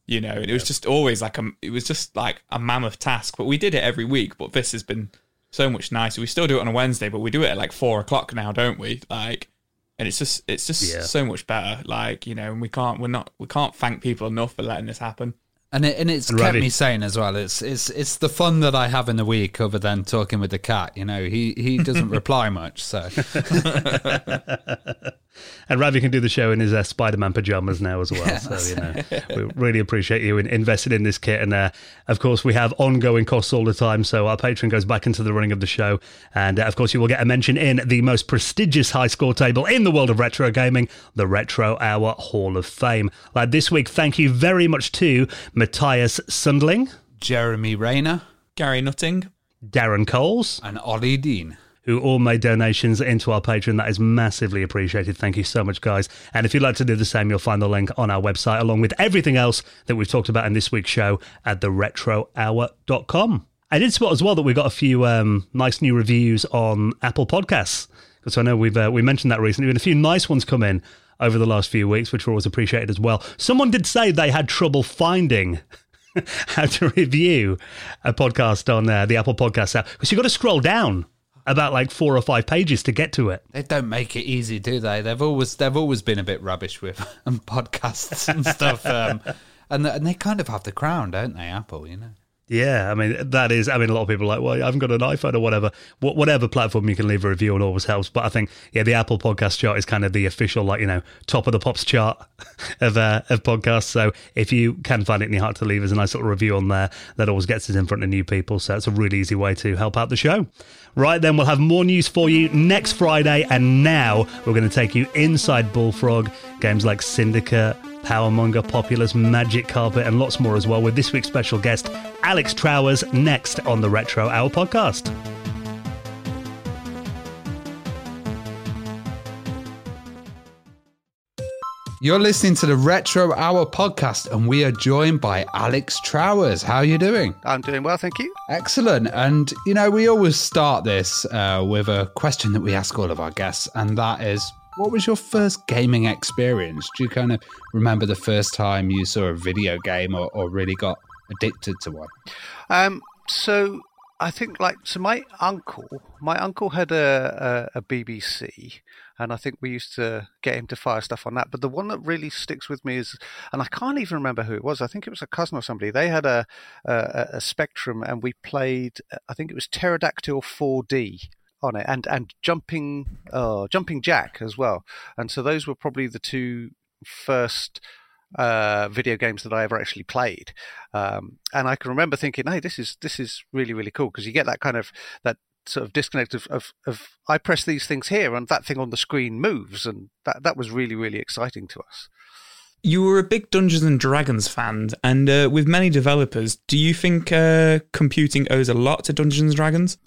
You know, and it was just always like a. It was just like a mammoth task, but we did it every week. But this has been so much nicer. We still do it on a Wednesday, but we do it at like four o'clock now, don't we? Like, and it's just it's just Yeah. so much better. Like, you know, and we can't we're not we can't thank people enough for letting this happen. And it, and it's And kept Ravi. me sane as well. It's it's it's the fun that I have in the week, other than talking with the cat. You know, he he doesn't <laughs> reply much, so <laughs> <laughs> And Ravi can do the show in his uh, Spider-Man pajamas now as well. so you know, we really appreciate you in investing in this kit. And uh, of course, we have ongoing costs all the time. So our Patreon goes back into the running of the show, and uh, of course, you will get a mention in the most prestigious high score table in the world of retro gaming, the Retro Hour Hall of Fame. Like this week, thank you very much to Mattias Sundling, Jeremy Rayner Garry Nutting, Darren Coles. and Olly Dean. Who all made donations into our Patreon. That is massively appreciated. Thank you so much, guys. And if you'd like to do the same, you'll find the link on our website, along with everything else that we've talked about in this week's show at theretrohour.com. I did spot as well that we got a few um, nice new reviews on Apple Podcasts. Because I know we've uh, we mentioned that recently, and a few nice ones come in over the last few weeks, which were always appreciated as well. Someone did say they had trouble finding <laughs> how to review a podcast on uh, the Apple Podcast app because you've got to scroll down about like four or five pages to get to it. They don't make it easy, do they? They've always they've always been a bit rubbish with <laughs> um, podcasts and stuff, um, and and they kind of have the crown, don't they? Apple, you know. Yeah, I mean that is. I mean, a lot of people are like, well, I haven't got an iPhone or whatever. Wh- Whatever platform you can leave a review on always helps. But I think, yeah, the Apple Podcast chart is kind of the official, like you know, top of the pops chart <laughs> of uh, of podcasts. So if you can find it in your heart to leave us a nice little review on there, that always gets us in front of new people. So it's a really easy way to help out the show. Right then, we'll have more news for you next Friday. And now we're going to take you inside Bullfrog games like Syndicate. Powermonger, Populous, Magic Carpet, and lots more as well, with this week's special guest, Alex Trowers, next on the Retro Hour podcast. You're listening to the Retro Hour podcast, and we are joined by Alex Trowers. How are you doing? I'm doing well, thank you. Excellent. And, you know, we always start this uh, with a question that we ask all of our guests, and that is what was your first gaming experience? Do you kind of remember the first time you saw a video game or, or really got addicted to one? Um, so I think like so my uncle, my uncle had a, a, a BBC, and I think we used to get him to fire stuff on that. But the one that really sticks with me is, and I can't even remember who it was. I think it was a cousin or somebody. They had a a, a Spectrum, and we played. I think it was Pterodactyl 4D on it, and and jumping, oh, jumping Jack as well. And so those were probably the two first uh, video games that I ever actually played. Um, and I can remember thinking, "Hey, this is this is really really cool," because you get that kind of that sort of disconnect of, of, of I press these things here and that thing on the screen moves, and that that was really really exciting to us. You were a big Dungeons and Dragons fan, and uh, with many developers, do you think uh, computing owes a lot to Dungeons and Dragons?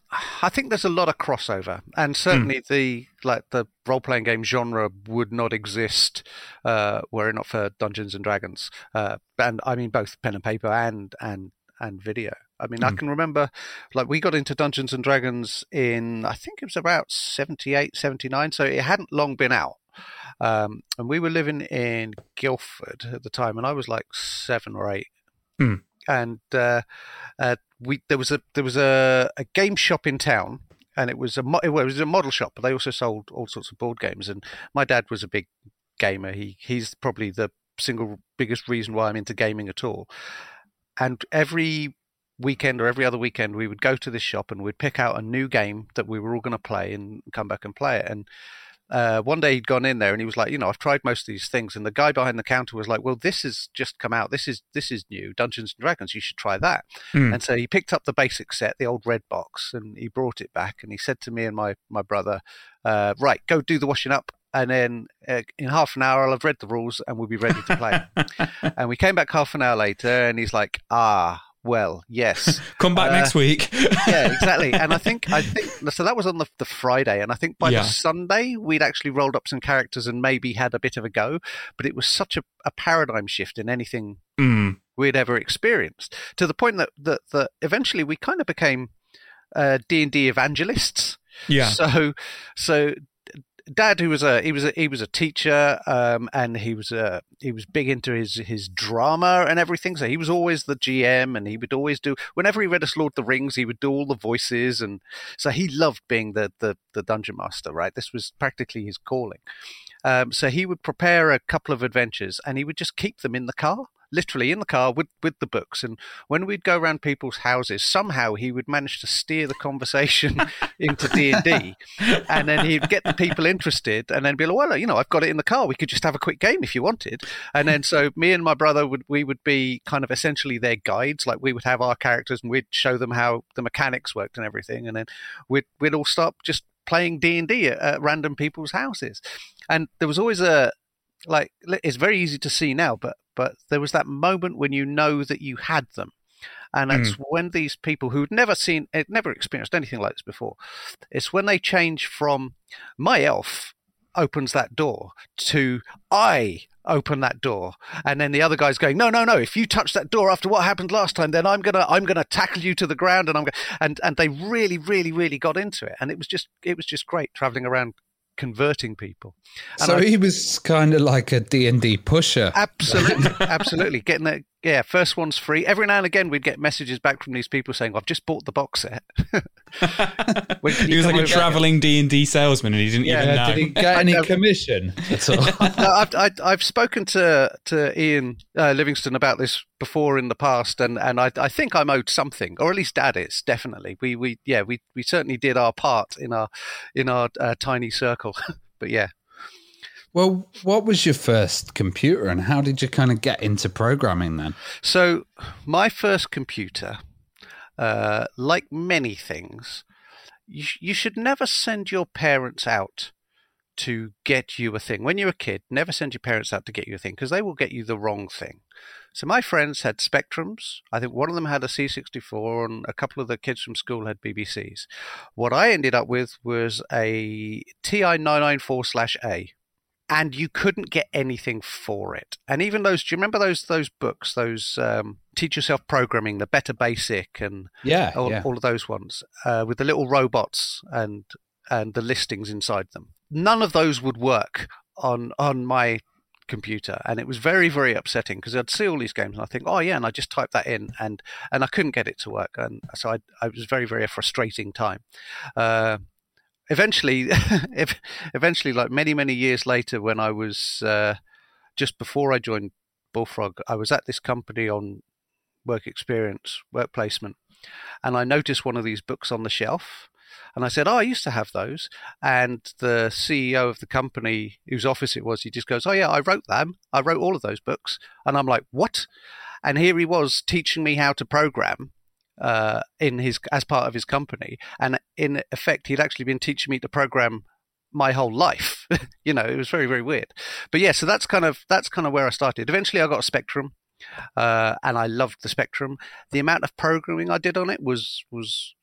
I think there's a lot of crossover, and certainly the like the role playing game genre would not exist uh, were it not for Dungeons and Dragons, uh, and I mean both pen and paper and and and video. I mean, I can remember, like, we got into Dungeons and Dragons in, I think it was about 78, 79, so it hadn't long been out. Um, and we were living in Guildford at the time, and I was like seven or eight. Hmm. And uh, uh, we there was a there was a, a game shop in town, and it was a mo- it was a model shop, but they also sold all sorts of board games. And my dad was a big gamer. He he's probably the single biggest reason why I'm into gaming at all. And every weekend or every other weekend, we would go to this shop and we'd pick out a new game that we were all going to play and come back and play it. And uh, one day he'd gone in there and he was like, you know, I've tried most of these things, and the guy behind the counter was like, well, this has just come out. This is this is new, Dungeons and Dragons. You should try that. Hmm. And so he picked up the basic set, the old red box, and he brought it back. And he said to me and my my brother, uh, right, go do the washing up. and then uh, in half an hour I'll have read the rules and we'll be ready to play. <laughs> and we came back half an hour later, and he's like, "Ah, well, yes, <laughs> Come back Uh, next week. <laughs> yeah, exactly." And I think I <laughs> think so. That was on the, the Friday, and I think by Yeah. the Sunday we'd actually rolled up some characters and maybe had a bit of a go. But it was such a, a paradigm shift in anything Mm. we'd ever experienced to the point that that, that eventually we kind of became uh, D and D evangelists. Yeah. So, so dad, who was a he was a, he was a teacher, um, and he was a he was big into his his drama and everything. So he was always the GM, and he would always do whenever he read us Lord of the Rings, he would do all the voices, and so he loved being the the, the dungeon master. Right, this was practically his calling. Um, so he would prepare a couple of adventures, and he would just keep them in the car. Literally in the car with, with the books, and when we'd go around people's houses, somehow he would manage to steer the conversation <laughs> into D and D, and then he'd get the people interested, and then be like, "Well, you know, I've got it in the car. We could just have a quick game if you wanted." And then so me and my brother would we would be kind of essentially their guides. Like we would have our characters, and we'd show them how the mechanics worked and everything, and then we'd we'd all stop just playing D and D at random people's houses. And there was always a like it's very easy to see now, but but there was that moment when you know that you had them. And that's mm. when these people who'd never seen, had never experienced anything like this before, it's when they change from my elf opens that door to I open that door, and then the other guy's going, no, no, no. If you touch that door after what happened last time, then I'm gonna, I'm gonna tackle you to the ground, and I'm gonna, and and they really, really, really got into it, and it was just, it was just great traveling around converting people. And So I- he was kind of like a D&D pusher. Absolutely, absolutely. Getting that, yeah. First one's free. Every now and again, we'd get messages back from these people saying, "I've just bought the box set." <laughs> He was like a traveling D and D salesman, and he didn't Yeah, even know. did he get <laughs> any commission at all? <laughs> No, I've, I, I've spoken to to Ian uh, Livingstone about this before in the past, and, and I, I think I'm owed something, or at least Dad is definitely. We we yeah we, we certainly did our part in our in our uh, tiny circle, but yeah. Well, what was your first computer and how did you kind of get into programming then? So, my first computer, uh, like many things, you, you should never send your parents out to get you a thing. When you're a kid, never send your parents out to get you a thing because they will get you the wrong thing. So, my friends had Spectrums. I think one of them had a C64, and a couple of the kids from school had BBCs. What I ended up with was a TI 994 slash A and you couldn't get anything for it. And even those, do you remember those those books, those um, teach yourself programming, the Better Basic, and Yeah, all, yeah. all of those ones uh, with the little robots and and the listings inside them. None of those would work on on my computer and it was very very upsetting because I'd see all these games and I think oh yeah and I just typed that in and and I couldn't get it to work and so I, I was very very frustrating time uh, eventually <laughs> eventually like many many years later when I was uh, just before I joined Bullfrog I was at this company on work experience work placement and I noticed one of these books on the shelf and I said, Oh, I used to have those. And the CEO of the company whose office it was, he just goes, Oh, yeah, I wrote them. I wrote all of those books. And I'm like, What? And here he was teaching me how to program uh, in his as part of his company. And in effect, he'd actually been teaching me to program my whole life. <laughs> you know, it was very, very weird. But yeah, so that's kind of that's kind of where I started. Eventually, I got a Spectrum, uh, and I loved the Spectrum. The amount of programming I did on it was was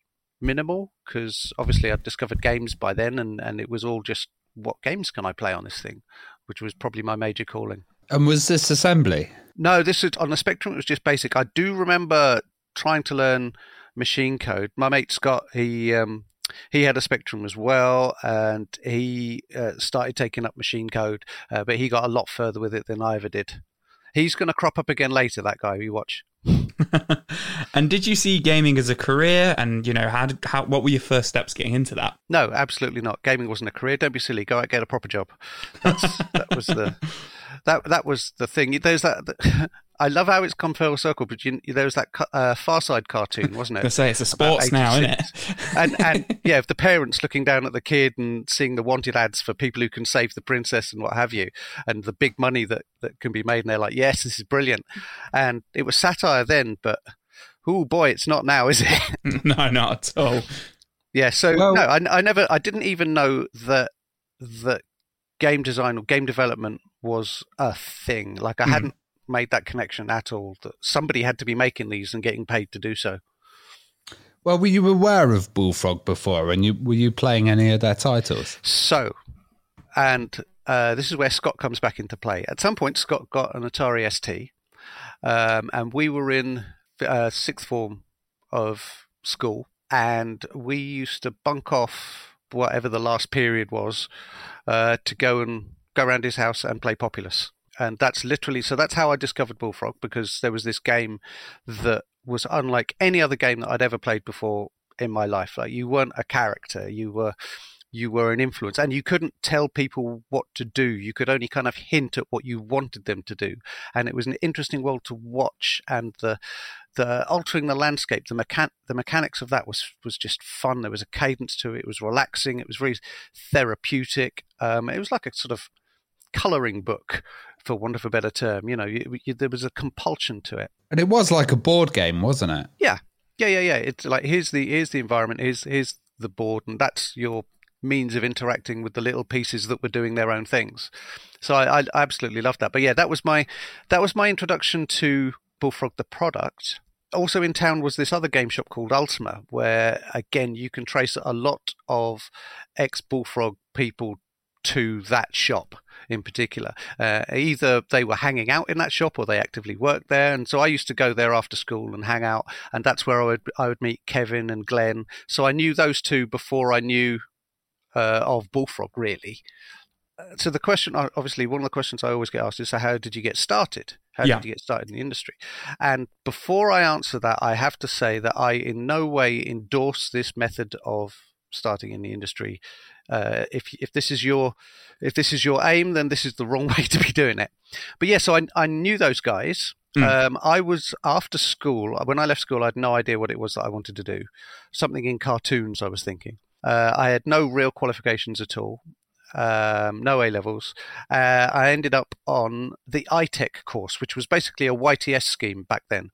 minimal because obviously I'd discovered games by then, and and it was all just what games can I play on this thing, which was probably my major calling. And was this assembly? No, this is on the Spectrum. It was just basic. I do remember trying to learn machine code. My mate Scott, he um, he had a Spectrum as well, and he uh, started taking up machine code, uh, but he got a lot further with it than I ever did. He's going to crop up again later. That guy you watch. <laughs> and did you see gaming as a career? And you know, how did how what were your first steps getting into that? No, absolutely not. Gaming wasn't a career. Don't be silly. Go out get a proper job. That's, that was the <laughs> that that was the thing. There's that. I love how it's come full circle, but you, there was that uh, Far Side cartoon, wasn't I it? <laughs> say it's a About sports now, isn't it? and and <laughs> yeah, if the parents looking down at the kid and seeing the wanted ads for people who can save the princess and what have you, and the big money that that can be made, and they're like, yes, this is brilliant. And it was satire then, but oh boy, it's not now, is it? <laughs> no, not at all. Yeah, so Well- no, I, I never, I didn't even know that that game design or game development was a thing. Like I Hmm. hadn't made that connection at all. That somebody had to be making these and getting paid to do so. Well, were you aware of Bullfrog before, and you were you playing any of their titles? So, and uh, this is where Scott comes back into play. At some point, Scott got an Atari ST, um, and we were in uh, sixth form of school, and we used to bunk off whatever the last period was uh, to go and go around his house and play Populous. And that's literally so. That's how I discovered Bullfrog because there was this game that was unlike any other game that I'd ever played before in my life. Like you weren't a character, you were you were an influence and you couldn't tell people what to do. You could only kind of hint at what you wanted them to do. And it was an interesting world to watch and the the altering the landscape the mechan- the mechanics of that was was just fun. There was a cadence to it. It was relaxing. It was very therapeutic. Um, it was like a sort of coloring book for want of a better term you know you, you, there was a compulsion to it. And it was like a board game, wasn't it? yeah. Yeah yeah yeah. It's like here's the here's the environment here's here's the board and that's your means of interacting with the little pieces that were doing their own things. So I, I absolutely loved that. But yeah that was my that was my introduction to bullfrog the product. Also in town was this other game shop called ultima where again you can trace a lot of ex bullfrog people to that shop in particular. Uh, either they were hanging out in that shop or they actively worked there. And so I used to go there after school and hang out, and that's where I would I would meet Kevin and Glenn. So I knew those two before I knew uh, of Bullfrog really. Uh, So the question, obviously, one of the questions I always get asked is, "So how did you get started? How Yeah. did you get started in the industry?" And before I answer that, I have to say that I in no way endorse this method of starting in the industry. Uh, if if this is your if this is your aim, then this is the wrong <laughs> way to be doing it. But yeah, so I I knew those guys. Mm. Um, I was after school when I left school. I had no idea what it was that I wanted to do. Something in cartoons, I was thinking. Uh, I had no real qualifications at all. Um, no A levels. Uh, I ended up on the iTech course, which was basically a YTS scheme back then.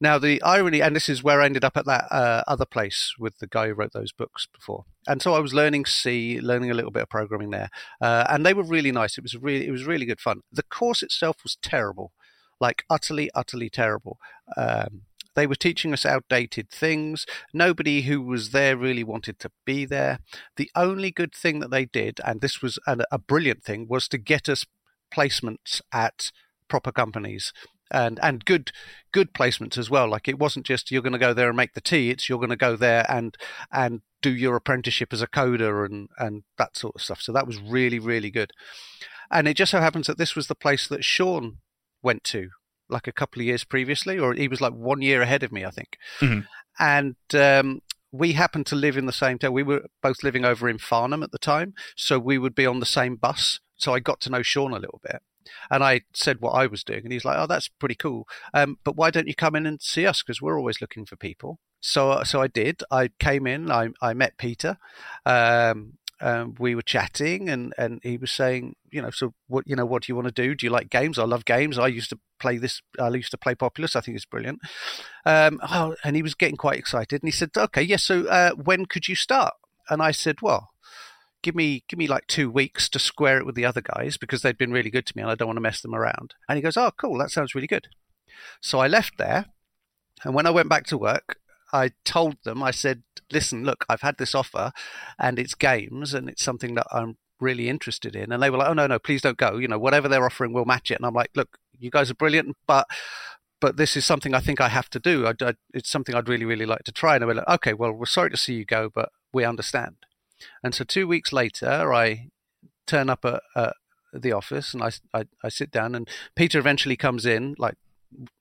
Now, the irony, and this is where I ended up at that uh, other place with the guy who wrote those books before. And so I was learning C, learning a little bit of programming there, uh, and they were really nice. It was really, it was really good fun. The course itself was terrible, like utterly, utterly terrible. Um, they were teaching us outdated things. Nobody who was there really wanted to be there. The only good thing that they did, and this was a, a brilliant thing, was to get us placements at proper companies and and good good placements as well like it wasn't just you're going to go there and make the tea it's you're going to go there and and do your apprenticeship as a coder and and that sort of stuff so that was really really good and it just so happens that this was the place that Sean went to like a couple of years previously or he was like one year ahead of me I think Mhm. and um we happened to live in the same town. We were both living over in Farnham at the time, so we would be on the same bus. So I got to know Sean a little bit, and I said what I was doing, and he's like, "Oh, that's pretty cool. Um, but why don't you come in and see us? Because we're always looking for people." So, so I did. I came in. I I met Peter. Um, um, we were chatting, and, and he was saying, you know, so what you know, what do you want to do? Do you like games? I love games. I used to play this. I used to play Populous. I think it's brilliant. Um, oh, and he was getting quite excited, and he said, "Okay, yes. so uh, when could you start?" And I said, "Well." Give me, give me like two weeks to square it with the other guys because they'd been really good to me, and I don't want to mess them around. And he goes, "Oh, cool, that sounds really good." So I left there, and when I went back to work, I told them, I said, listen, look, I've had this offer and it's games and it's something that I'm really interested in. And they were like, oh, no, no, please don't go. You know, whatever they're offering, we'll match it. And I'm like, look, you guys are brilliant, but but this is something I think I have to do. I, I, it's something I'd really, really like to try. And they were like, okay, well, we're sorry to see you go, but we understand. And so two weeks later, I turn up at, at the office and I, I, I sit down and Peter eventually comes in, like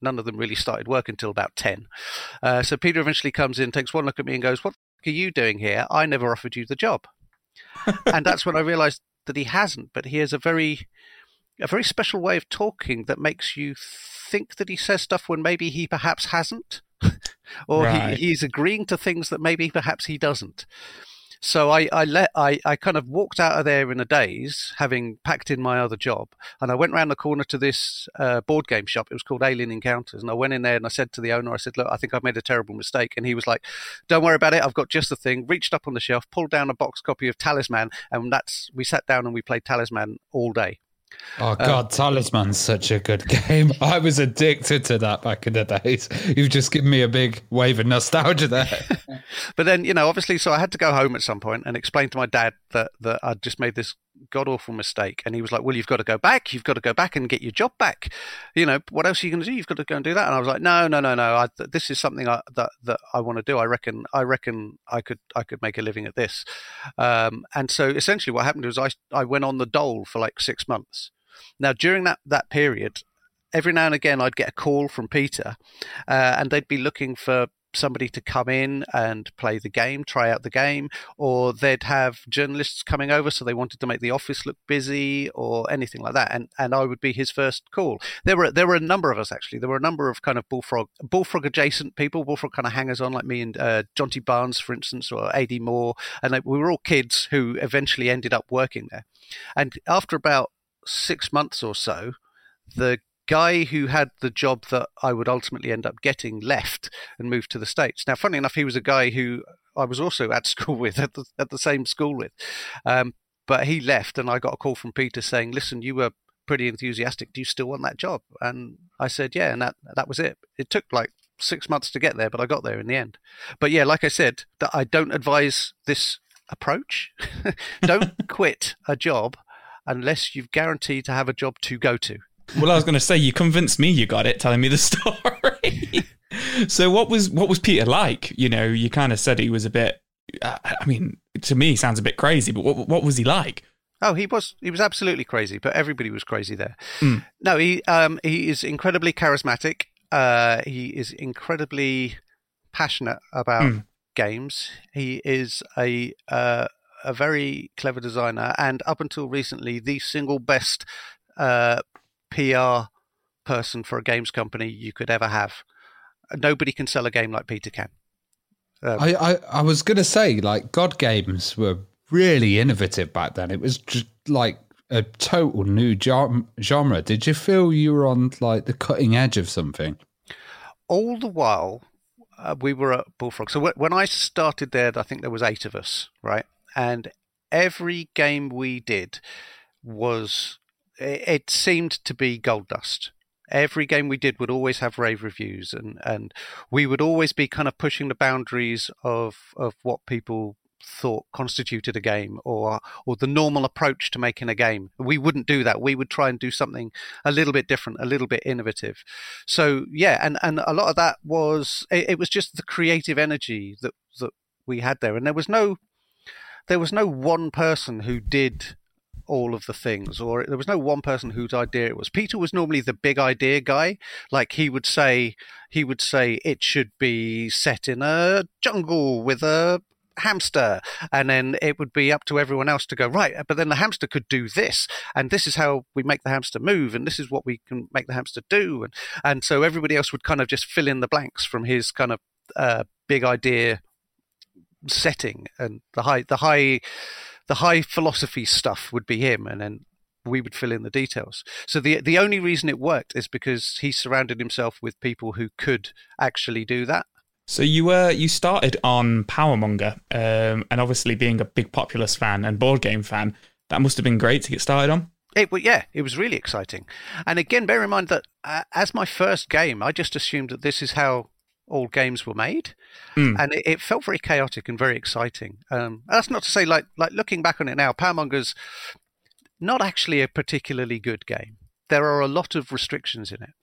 none of them really started work until about 10. Uh, so Peter eventually comes in, takes one look at me and goes, What are you doing here? I never offered you the job. <laughs> and that's when I realized that he hasn't, but he has a very a very special way of talking that makes you think that he says stuff when maybe he perhaps hasn't. <laughs> or Right. he, he's agreeing to things that maybe perhaps he doesn't. So I, I let I, I kind of walked out of there in a daze, having packed in my other job, and I went round the corner to this uh, board game shop. It was called Alien Encounters, and I went in there and I said to the owner, I said, "Look, I think I've made a terrible mistake," and he was like, "Don't worry about it. I've got just the thing." Reached up on the shelf, pulled down a box copy of Talisman, and that's we sat down and we played Talisman all day. Oh um, God, Talisman's such a good <laughs> game. I was addicted to that back in the days. You've just given me a big wave of nostalgia there. <laughs> But then, you know, obviously, so I had to go home at some point and explain to my dad that that I'd just made this god awful mistake, and he was like, "Well, you've got to go back. You've got to go back and get your job back. You know, what else are you going to do? You've got to go and do that." And I was like, "No, no, no, no. I, th- this is something I, that that I want to do. I reckon. I reckon I could I could make a living at this." Um, and so essentially, what happened was I I went on the dole for like six months. Now, during that that period, every now and again I'd get a call from Peter, uh, and they'd be looking for somebody to come in and play the game, try out the game, or they'd have journalists coming over, so they wanted to make the office look busy or anything like that, and and I would be his first call. There were there were a number of us actually. There were a number of kind of bullfrog bullfrog adjacent people, bullfrog kind of hangers on like me and uh, Jonty Barnes, for instance, or Ad Moore, and we were all kids who eventually ended up working there. And after about six months or so, the guy who had the job that I would ultimately end up getting left and moved to the States. Now, funny enough, he was a guy who I was also at school <laughs> with, at the, at the same school with. Um, but he left, and I got a call from Peter saying, Listen, you were pretty enthusiastic. Do you still want that job? And I said, Yeah, and that, that was it. It took like six months to get there, but I got there in the end. But yeah, like I said, that I don't advise this approach. <laughs> don't <laughs> quit a job unless you've guaranteed to have a job to go to. Well, I was going to say you convinced me you got it, telling me the <laughs> story. so, what was what was Peter like? You know, you kind of said he was a bit. Uh, I mean, to me, he sounds a bit crazy. But what what was he like? Oh, he was he was absolutely crazy, but everybody was crazy there. Mm. No, he um he is incredibly charismatic. Uh, he is incredibly passionate about mm. games. He is a uh, a very clever designer, and up until recently, the single best uh, PR person for a games company you could ever have. Nobody can sell a game like Peter can. Um, I, I, I was going to say, like, God games were really innovative back then. It was just like a total new genre. Did you feel you were on like the cutting edge of something? All the while, uh, we were at Bullfrog. So when I started there, I think there was eight of us, right? And every game we did was it seemed to be gold dust. Every game we did would always have rave reviews, and, and we would always be kind of pushing the boundaries of, of what people thought constituted a game or or the normal approach to making a game. We wouldn't do that. We would try and do something a little bit different, a little bit innovative. So yeah, and, and a lot of that was it, it was just the creative energy that that we had there, and there was no there was no one person who did all of the things, or there was no one person whose idea it was. Peter was normally the big idea guy. Like he would say, he would say it should be set in a jungle with a hamster and then it would be up to everyone else to go right but then the hamster could do this and this is how we make the hamster move and this is what we can make the hamster do and and so everybody else would kind of just fill in the blanks from his kind of uh, big idea setting and the high the high the high philosophy stuff would be him, and then we would fill in the details. So the the only reason it worked is because he surrounded himself with people who could actually do that. So you were you started on Powermonger, um, and obviously being a big Populous fan and board game fan, that must have been great to get started on. It yeah, it was really exciting. And again, bear in mind that uh, as my first game, I just assumed that this is how all games were made, mm. and it, it, felt very chaotic and very exciting. Um, that's not to say, like like looking back on it now, Powermonger's not actually a particularly good game. There are a lot of restrictions in it,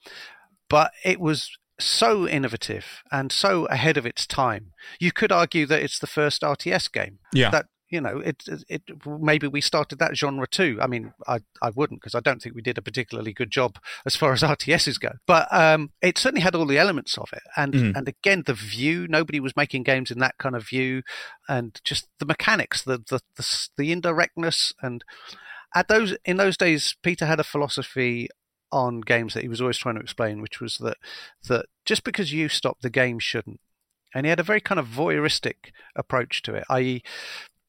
but it was so innovative and so ahead of its time. You could argue that it's the first RTS game. Yeah. That you know, it, it maybe we started that genre too. I mean, I, I wouldn't because I don't think we did a particularly good job as far as <laughs> RTSs go. But um, it certainly had all the elements of it, and mm. and again the view. Nobody was making games in that kind of view, and just the mechanics, the the the, the indirectness, and at those in those days, Peter had a philosophy on games that he was always trying to explain, which was that that just because you stop, the game shouldn't. And he had a very kind of voyeuristic approach to it, i.e.,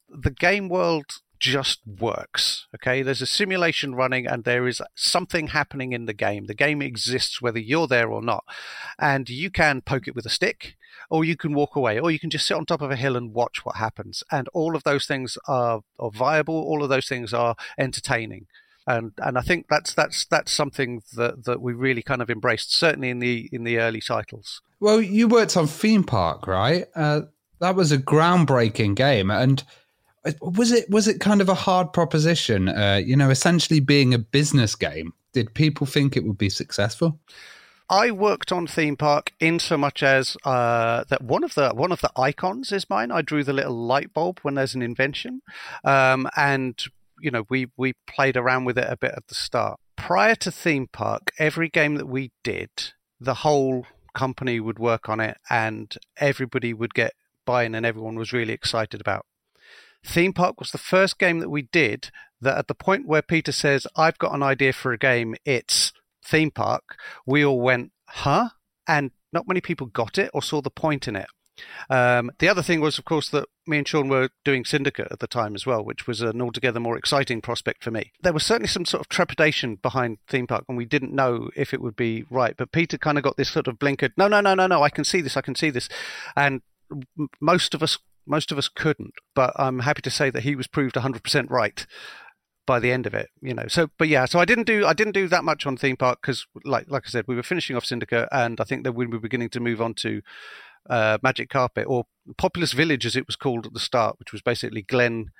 the game world just works. Okay, there's a simulation running and there is something happening in the game. The game exists whether you're there or not. And you can poke it with a stick, or you can walk away, or you can just sit on top of a hill and watch what happens. And all of those things are, are viable, all of those things are entertaining. And and I think that's that's that's something that, that we really kind of embraced, certainly in the in the early titles. Well, you worked on Theme Park, right? Uh, that was a groundbreaking game, and was it was it kind of a hard proposition? Uh, you know, essentially being a business game. Did people think it would be successful? I worked on theme park in so much as uh, that one of the one of the icons is mine. I drew the little light bulb when there's an invention, um, and you know we we played around with it a bit at the start. Prior to theme park, every game that we did, the whole company would work on it, and everybody would get buy-in, and everyone was really excited about. Theme Park was the first game that we did that at the point where Peter says, I've got an idea for a game, it's Theme Park, we all went, huh? And not many people got it or saw the point in it. Um, the other thing was, of course, that me and Sean were doing Syndicate at the time as well, which was an altogether more exciting prospect for me. There was certainly some sort of trepidation behind Theme Park, and we didn't know if it would be right. But Peter kind of got this sort of blinkered, no, no, no, no, no, I can see this, I can see this. And most of us most of us couldn't, but I'm happy to say that he was proved 100% right by the end of it. You know, so but yeah, so I didn't do I didn't do that much on theme park because, like like I said, we were finishing off Syndicate, and I think that we were beginning to move on to uh, Magic Carpet or Populous Village, as it was called at the start, which was basically Glenn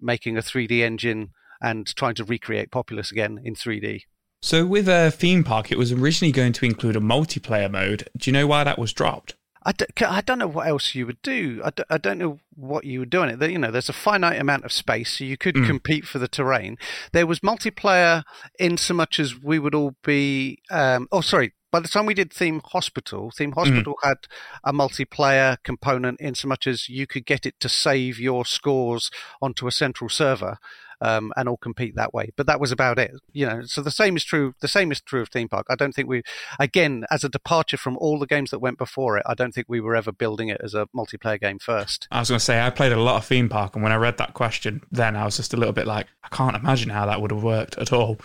making a 3D engine and trying to recreate Populous again in 3D. So with a theme park, it was originally going to include a multiplayer mode. Do you know why that was dropped? I don't, I don't know what else you would do. I don't, I don't know what you would do in it. You know, there's a finite amount of space, so you could mm. compete for the terrain. There was multiplayer in so much as we would all be. Um, oh, sorry. By the time we did Theme Hospital, Theme mm-hmm. Hospital mm. had a multiplayer component in so much as you could get it to save your scores onto a central server um, and all compete that way. But that was about it, you know. So the same is true. The same is true of theme park. I don't think we, again, as a departure from all the games that went before it, I don't think we were ever building it as a multiplayer game first. I was going to say I played a lot of theme park, and when I read that question, then I was just a little bit like, I can't imagine how that would have worked at all.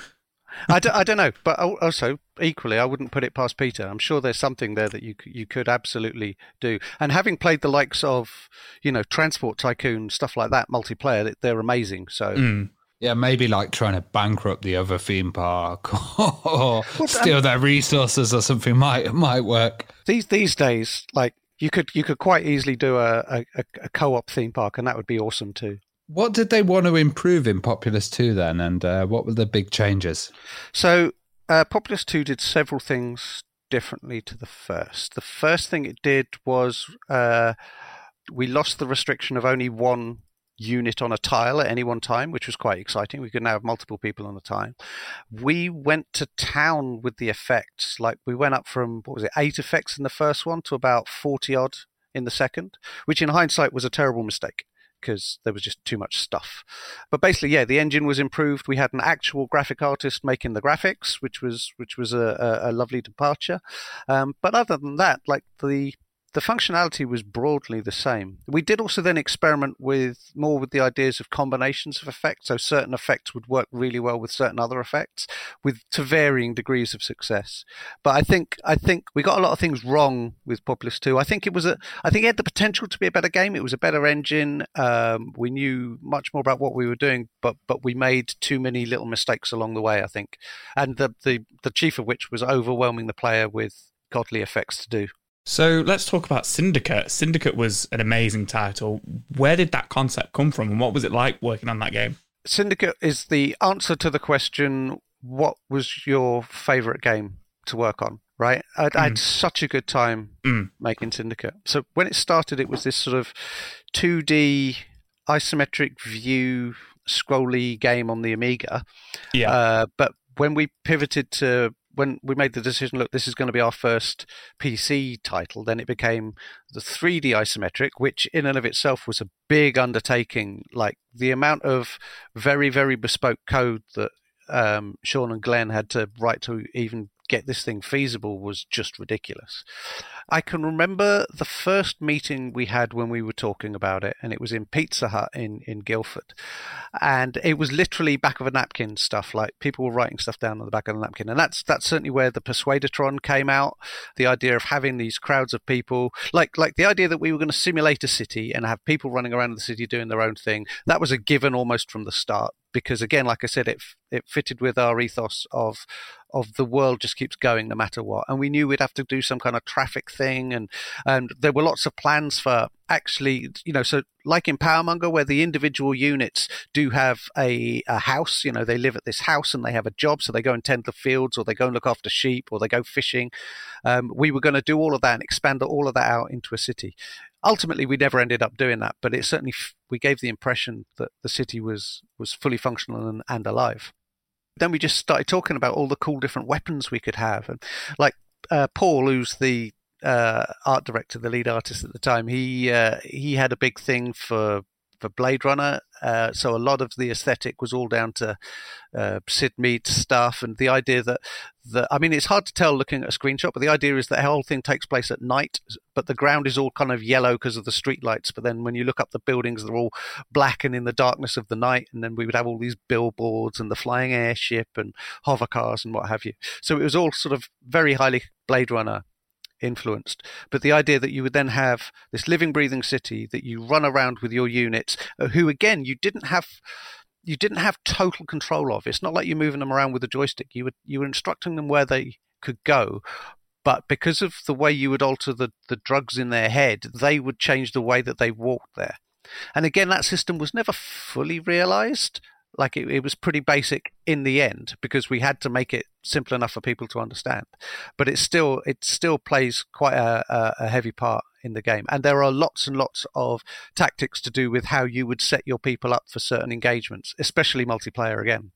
I, d- I don't know, but also equally, I wouldn't put it past Peter. I'm sure there's something there that you you could absolutely do. And having played the likes of, you know, Transport Tycoon stuff like that, multiplayer, they're amazing. So. Mm. Yeah, maybe like trying to bankrupt the other theme park <laughs> or steal their resources or something might might work. These these days, like you could you could quite easily do a, a, a co-op theme park, and that would be awesome too. What did they want to improve in Populous 2 then, and uh, what were the big changes? So, uh, Populous 2 did several things differently to the first. The first thing it did was uh, we lost the restriction of only one unit on a tile at any one time, which was quite exciting. We could now have multiple people on a tile. We went to town with the effects. Like we went up from, what was it, eight effects in the first one to about 40 odd in the second, which in hindsight was a terrible mistake because there was just too much stuff. But basically, yeah, the engine was improved. We had an actual graphic artist making the graphics, which was which was a, a, a lovely departure. Um, but other than that, like the the functionality was broadly the same. We did also then experiment with more with the ideas of combinations of effects. So certain effects would work really well with certain other effects, with to varying degrees of success. But I think I think we got a lot of things wrong with Populous 2. I think it was a I think it had the potential to be a better game. It was a better engine. Um, we knew much more about what we were doing, but but we made too many little mistakes along the way. I think, and the the the chief of which was overwhelming the player with godly effects to do. So let's talk about Syndicate. Syndicate was an amazing title. Where did that concept come from, and what was it like working on that game? Syndicate is the answer to the question what was your favorite game to work on? Right? I, mm. I had such a good time mm. making Syndicate. So when it started, it was this sort of 2D isometric view scrolly game on the Amiga. Yeah. Uh, but when we pivoted to when we made the decision, look, this is going to be our first PC title, then it became the 3D isometric, which in and of itself was a big undertaking. Like the amount of very, very bespoke code that um, Sean and Glenn had to write to even get this thing feasible was just ridiculous. I can remember the first meeting we had when we were talking about it, and it was in Pizza Hut in, in Guildford. And it was literally back of a napkin stuff, like people were writing stuff down on the back of the napkin. And that's that's certainly where the Persuadertron came out. The idea of having these crowds of people, like like the idea that we were going to simulate a city and have people running around the city doing their own thing, that was a given almost from the start because again, like I said, it it fitted with our ethos of of the world just keeps going no matter what. And we knew we'd have to do some kind of traffic thing, and and there were lots of plans for actually, you know, so like in Powermonger, where the individual units do have a, a house, you know, they live at this house and they have a job, so they go and tend the fields, or they go and look after sheep, or they go fishing. Um, we were going to do all of that and expand all of that out into a city ultimately we never ended up doing that but it certainly we gave the impression that the city was was fully functional and, and alive. Then we just started talking about all the cool different weapons we could have and like uh, paul who's the uh, art director the lead artist at the time he uh, he had a big thing for for Blade Runner. Uh, so a lot of the aesthetic was all down to uh, Syd Mead stuff, and the idea that the I mean, it's hard to tell looking at a screenshot, but the idea is that the whole thing takes place at night, but the ground is all kind of yellow because of the street lights. But then when you look up the buildings, they're all black and in the darkness of the night. And then we would have all these billboards and the flying airship and hover cars and what have you. So it was all sort of very highly Blade Runner influenced. But the idea that you would then have this living, breathing city that you run around with your units, uh, who again you didn't have. You didn't have total control of. It's not like you're moving them around with a joystick. You were you were instructing them where they could go, but because of the way you would alter the, the drugs in their head, they would change the way that they walked there. And again, that system was never fully realized like it, it was pretty basic in the end because we had to make it simple enough for people to understand. But it still it still plays quite a, a, heavy part in the game. And there are lots and lots of tactics to do with how you would set your people up for certain engagements especially multiplayer again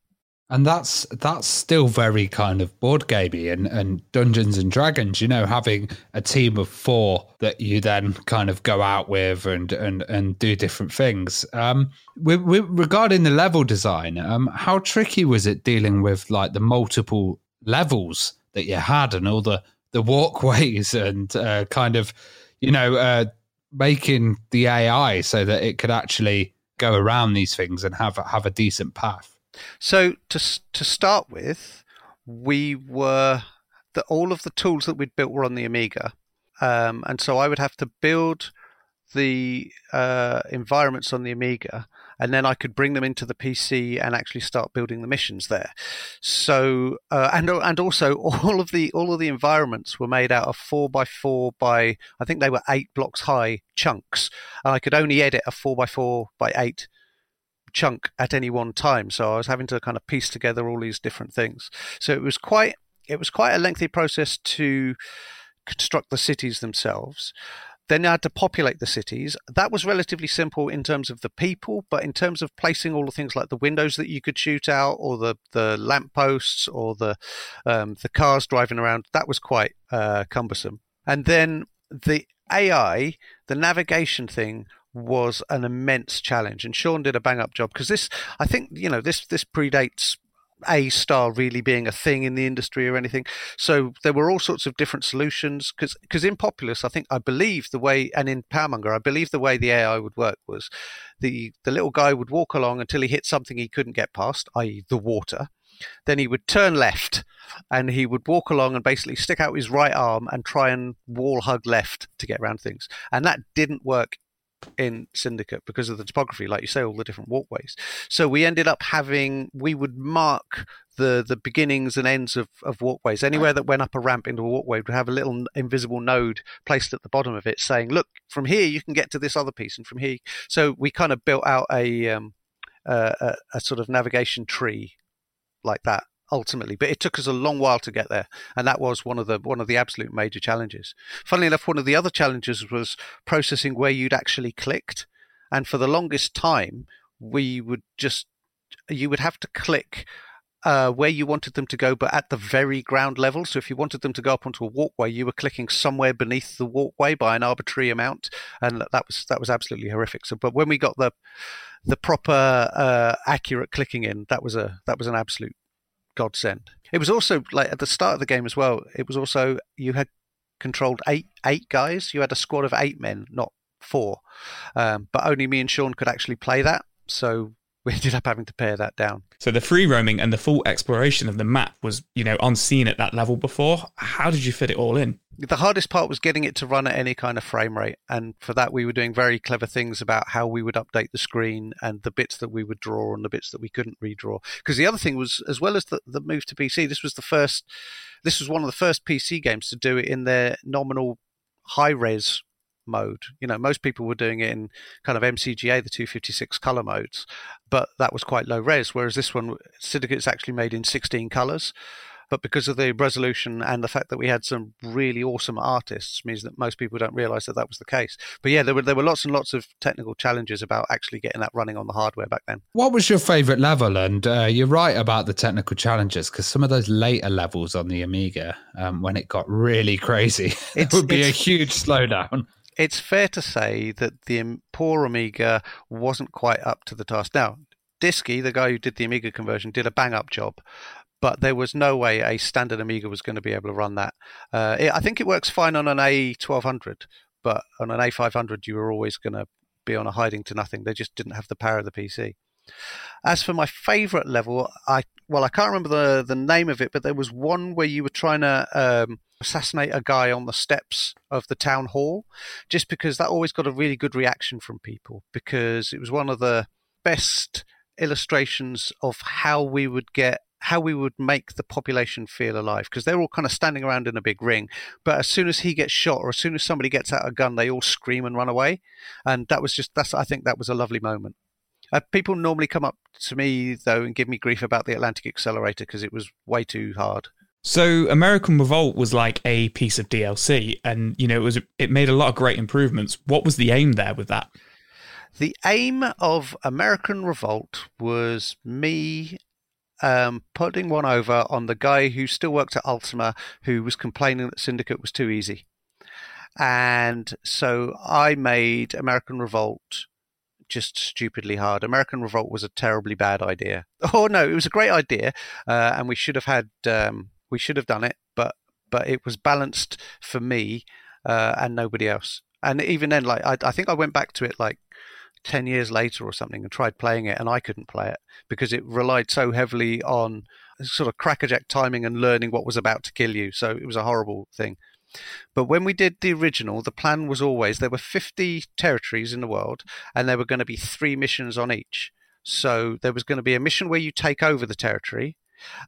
and that's that's still very kind of board gamey and, and Dungeons and Dragons, you know, having a team of four that you then kind of go out with and and, and do different things. Um, regarding the level design, um, how tricky was it dealing with like the multiple levels that you had and all the the walkways and uh, kind of, you know, uh, making the AI so that it could actually go around these things and have have a decent path. So to to start with, we were that all of the tools that we'd built were on the Amiga, um, and so I would have to build the uh, environments on the Amiga, and then I could bring them into the PC and actually start building the missions there. So uh, and and also <laughs> all of the all of the environments were made out of four by four by I think they were eight blocks high chunks, and I could only edit a four by four by eight chunk at any one time. So I was having to kind of piece together all these different things. So it was quite it was quite a lengthy process to construct the cities themselves. Then I had to populate the cities. That was relatively simple in terms of the people, but in terms of placing all the things like the windows that you could shoot out, or the the lampposts, or the um, the cars driving around, that was quite uh, cumbersome. And then the AI, the navigation thing was an immense challenge, and Sean did a bang up job because this, I think, you know, this this predates A* really being a thing in the industry or anything. So there were all sorts of different solutions because because in Populous, I think I believe the way and in Powermonger, I believe the way the AI would work was the the little guy would walk along until he hit something he couldn't get past, i.e., the water. Then he would turn left and he would walk along and basically stick out his right arm and try and wall hug left to get around things. And that didn't work in Syndicate because of the topography, like you say, all the different walkways. So we ended up having we would mark the the beginnings and ends of, of walkways. Anywhere that went up a ramp into a walkway would have a little invisible node placed at the bottom of it, saying, "Look, from here you can get to this other piece, and from here." So we kind of built out a um, uh, a, a sort of navigation tree like that ultimately, but it took us a long while to get there, and that was one of the one of the absolute major challenges. Funnily enough, one of the other challenges was processing where you'd actually clicked, and for the longest time, we would just you would have to click uh, where you wanted them to go, but at the very ground level. So if you wanted them to go up onto a walkway, you were clicking somewhere beneath the walkway by an arbitrary amount, and that was that was absolutely horrific. So, but when we got the the proper uh, accurate clicking in, that was a that was an absolute godsend. It was also like at the start of the game as well. It was also you had controlled eight eight guys. You had a squad of eight men, not four. Um, but only me and Sean could actually play that. So <laughs> we ended up having to pare that down. So the free roaming and the full exploration of the map was, you know, unseen at that level before. How did you fit it all in? The hardest part was getting it to run at any kind of frame rate. And for that, we were doing very clever things about how we would update the screen and the bits that we would draw and the bits that we couldn't redraw. Because the other thing was, as well as the, the move to PC, this was the first, this was one of the first PC games to do it in their nominal high res mode. You know, most people were doing it in kind of MCGA, the 256 color modes, but that was quite low res. Whereas this one, Syndicate's actually made in 16 colors. But because of the resolution and the fact that we had some really awesome artists, means that most people don't realize that that was the case. But yeah, there were there were lots and lots of technical challenges about actually getting that running on the hardware back then. What was your favorite level? And uh, you're right about the technical challenges because some of those later levels on the Amiga, um, when it got really <laughs> crazy, it would be a huge slowdown it's fair to say that the poor Amiga wasn't quite up to the task. Now, Disky, the guy who did the Amiga conversion, did a bang up job, but there was no way a standard Amiga was going to be able to run that. Uh, it, I think it works fine on an A1200, but on an A500, you were always going to be on a hiding to nothing. They just didn't have the power of the PC. As for my favourite level, I well, I can't remember the the name of it, but there was one where you were trying to um, assassinate a guy on the steps of the town hall, just because that always got a really good reaction from people because it was one of the best illustrations of how we would get how we would make the population feel alive because they're all kind of standing around in a big ring. But as soon as he gets shot or as soon as somebody gets out a gun they all scream and run away. And that was just that's i think that was a lovely moment. Uh, people normally come up to me though and give me grief about the atlantic accelerator because it was way too hard so American Revolt was like a piece of DLC, and you know it was it made a lot of great improvements. What was the aim there with that? The aim of American Revolt was me um, putting one over on the guy who still worked at Ultima, who was complaining that Syndicate was too easy, and so I made American Revolt just stupidly hard. American Revolt was a terribly bad idea. <laughs> Oh no, it was a great idea, uh, and we should have had. Um, we should have done it, but but it was balanced for me uh, and nobody else. And even then, like I, I think I went back to it like 10 years later or something and tried playing it and I couldn't play it because it relied so heavily on sort of crackerjack timing and learning what was about to kill you. So it was a horrible thing. But when we did the original, the plan was always there were 50 territories in the world and there were going to be three missions on each. So there was going to be a mission where you take over the territory,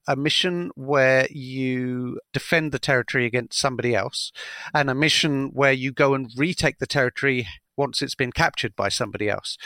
a mission where you defend the territory against somebody else, and a mission where you go and retake the territory once it's been captured by somebody else.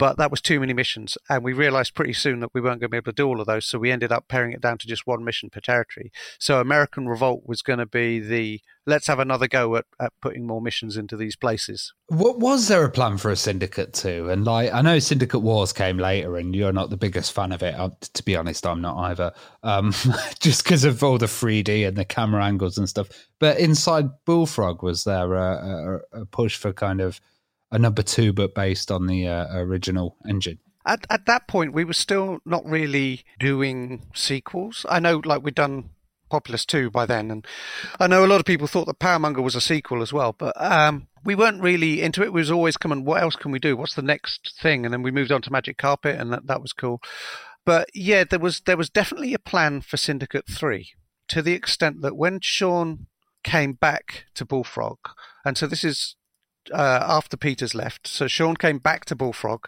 But that was too many missions, and we realized pretty soon that we weren't going to be able to do all of those, so we ended up paring it down to just one mission per territory. So American Revolt was going to be the let's have another go at, at putting more missions into these places. What was there a plan for a Syndicate 2? And like I know Syndicate Wars came later, and you're not the biggest fan of it. I, to be honest, I'm not either. Um, <laughs> just because of all the 3D and the camera angles and stuff. But inside Bullfrog, was there a, a, a push for kind of a number two, but based on the uh, original engine. At, at that point, we were still not really doing sequels. I know, like, we'd done Populous 2 by then, and I know a lot of people thought that Powermonger was a sequel as well, but um, we weren't really into it. We was always coming, what else can we do? What's the next thing? And then we moved on to Magic Carpet, and that, that was cool. But yeah, there was there was definitely a plan for Syndicate 3 to the extent that when Sean came back to Bullfrog, and so this is uh, after Peters left. So Sean came back to Bullfrog,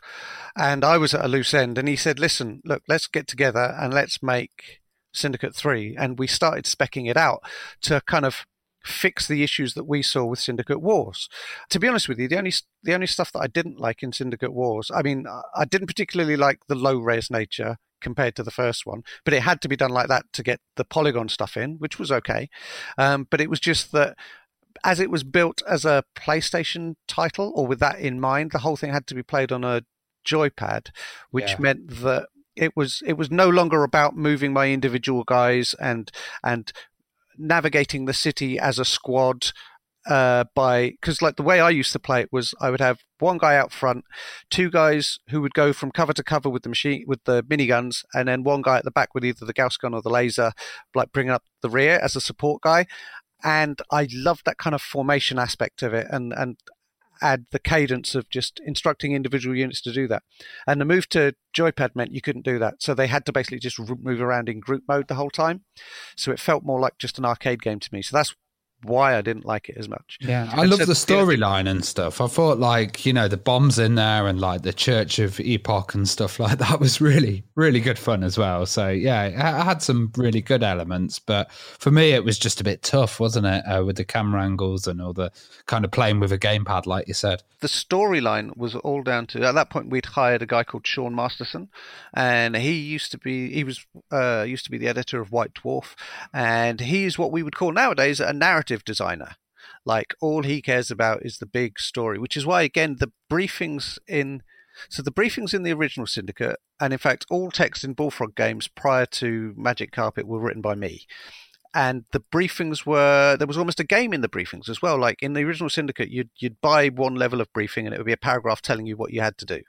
and I was at a loose end. And he said, "Listen, look, let's get together and let's make Syndicate Three." And we started specking it out to kind of fix the issues that we saw with Syndicate Wars. To be honest with you, the only the only stuff that I didn't like in Syndicate Wars, I mean, I didn't particularly like the low res nature compared to the first one, but it had to be done like that to get the polygon stuff in, which was okay. Um, but it was just that as it was built as a PlayStation title, or with that in mind, the whole thing had to be played on a joypad, which yeah. meant that it was it was no longer about moving my individual guys and and navigating the city as a squad uh, by because like the way I used to play it was I would have one guy out front, two guys who would go from cover to cover with the machine with the miniguns, and then one guy at the back with either the Gauss gun or the laser, like bringing up the rear as a support guy. And I loved that kind of formation aspect of it, and and add the cadence of just instructing individual units to do that. And the move to joypad meant you couldn't do that, so they had to basically just move around in group mode the whole time. So it felt more like just an arcade game to me. So that's why I didn't like it as much. Yeah, I love the storyline and stuff. I thought like you know the bombs in there and like the Church of Epoch and stuff like that was really really good fun as well. So yeah, I had some really good elements, but for me it was just a bit tough, wasn't it, uh, with the camera angles and all the kind of playing with a gamepad, like you said. The storyline was all down to at that point we'd hired a guy called Sean Masterson, and he used to be he was uh, used to be the editor of White Dwarf, and he's what we would call nowadays a narrative narrative designer. Like all he cares about is the big story, which is why again the briefings in so the briefings in the original Syndicate, and in fact all text in Bullfrog games prior to Magic Carpet were written by me. And the briefings were there was almost a game in the briefings as well. Like in the original Syndicate, you'd you'd buy one level of briefing and it would be a paragraph telling you what you had to do.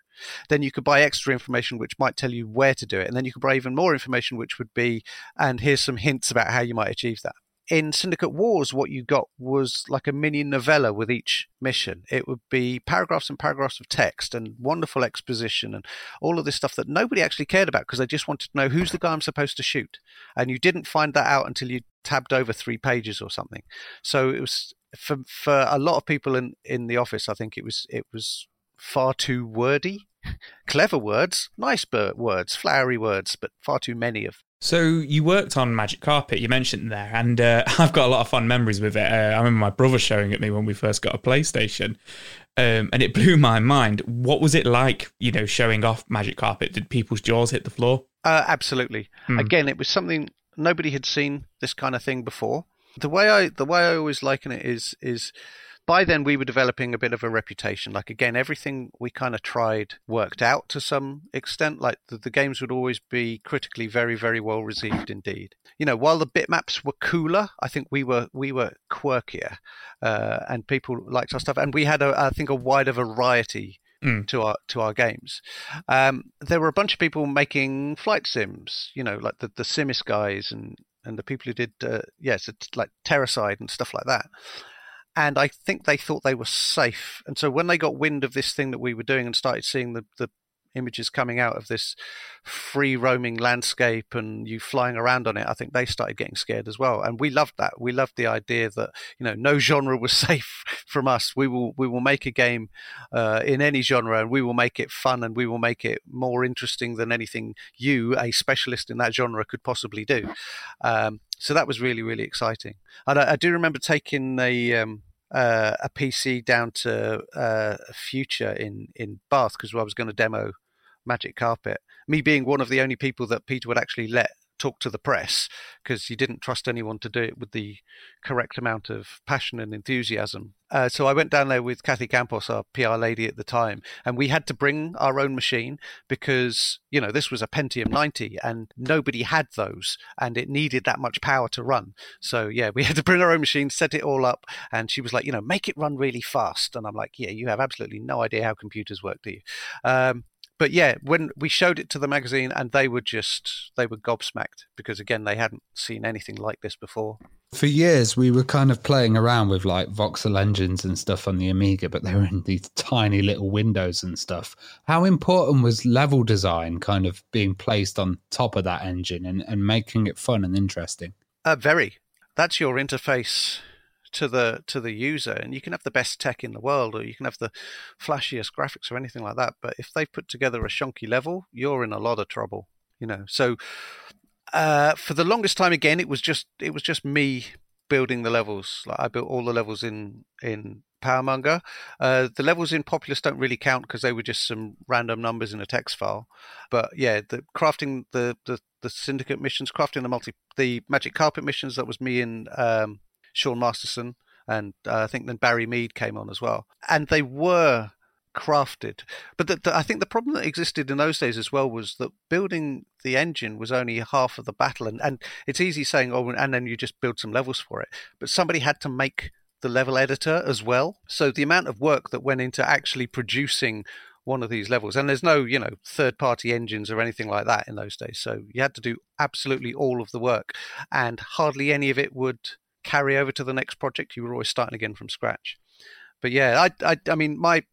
Then you could buy extra information which might tell you where to do it, and then you could buy even more information which would be and here's some hints about how you might achieve that in Syndicate Wars, what you got was like a mini novella with each mission. It would be paragraphs and paragraphs of text and wonderful exposition and all of this stuff that nobody actually cared about because they just wanted to know who's the guy I'm supposed to shoot. And you didn't find that out until you tabbed over three pages or something. So it was for for a lot of people in in the office. I think it was it was far too wordy. <laughs> Clever words, nice words, flowery words, but far too many of so you worked on Magic Carpet, you mentioned there, and uh, <laughs> I've got a lot of fun memories with it. Uh, I remember my brother showing it me when we first got a PlayStation, um, and it <laughs> blew my mind. What was it like, you know, showing off Magic Carpet? Did people's jaws hit the floor? Uh, absolutely. Hmm. Again, it was something nobody had seen this kind of thing before. The way I the way I always liken it is is by then we were developing a bit of a reputation. Like again, everything we kind of tried worked out to some extent. Like the, the, games would always be critically very, very well received indeed. You know, while the bitmaps were cooler, I think we were we were quirkier, uh, and people liked our stuff. And we had, a, I think, a wider variety Mm. to our to our games. Um, there were a bunch of people making flight sims, you know, like the the Simis guys and and the people who did uh, yes, like Terracide and stuff like that and I think they thought they were safe. And so when they got wind of this thing that we were doing and started seeing the, the images coming out of this free roaming landscape and you flying around on it, I think they started getting scared as well. And we loved that. We loved the idea that you know no genre was <laughs> safe from us. We will we will make a game uh, in any genre and we will make it fun and we will make it more interesting than anything you, a specialist in that genre, could possibly do. Um, so that was really really exciting. And I, I do remember taking a um, uh, a PC down to uh, Future in in Bath because I was going to demo Magic Carpet. Me being one of the only people that Peter would actually let talk to the press because he didn't trust anyone to do it with the correct amount of passion and enthusiasm. Uh, so I went down there with Kathy Campos, our PR lady at the time, and we had to bring our own machine because, you know, this was a Pentium 90 and nobody had those and it needed that much power to run. So, yeah, we <laughs> had to bring our own machine, set it all up. And she was like, you know, make it run really fast. And I'm like, yeah, you have absolutely no idea how computers work, do you? Um, but yeah, when we showed it to the magazine, and they were just they were gobsmacked because again they hadn't seen anything like this before. For years, we were kind of playing around with like voxel engines and stuff on the Amiga, but they were in these tiny little windows and stuff. How important was level design kind of being placed on top of that engine and, and making it fun and interesting? Uh, very. That's your interface to the to the user and you can have the best tech in the world or you can have the flashiest graphics or anything like that but if they put together a shonky level you're in a lot of trouble you know? So uh, for the longest time again it was just it was just me building the levels. Like i built all the levels in in powermonger. Uh, the levels in populous don't really count because they were just some random numbers in a text file. But yeah the crafting the the, the syndicate missions crafting the multi the magic carpet missions that was me in um, Sean Masterson, and uh, I think then Barry Mead came on as well. And they were crafted. But the, the, I think the problem that existed in those days as well was that building the engine was only half of the battle. And, and it's easy saying, oh, and then you just build some levels for it. But somebody had to make the level editor as well. So the amount of work that went into actually producing one of these levels, and there's no, you know, third party engines or anything like that in those days. So you had to do absolutely all of the work, and hardly any of it would carry over to the next project. You were always starting again from scratch. But yeah, I, I, I mean, my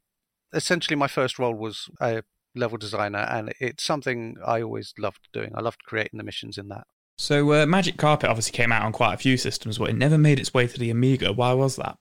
essentially my first role was a level designer, and it's something I always loved doing. I loved creating the missions in that. So uh, Magic Carpet obviously came out on quite a few systems, but it never made its way to the Amiga. Why was that?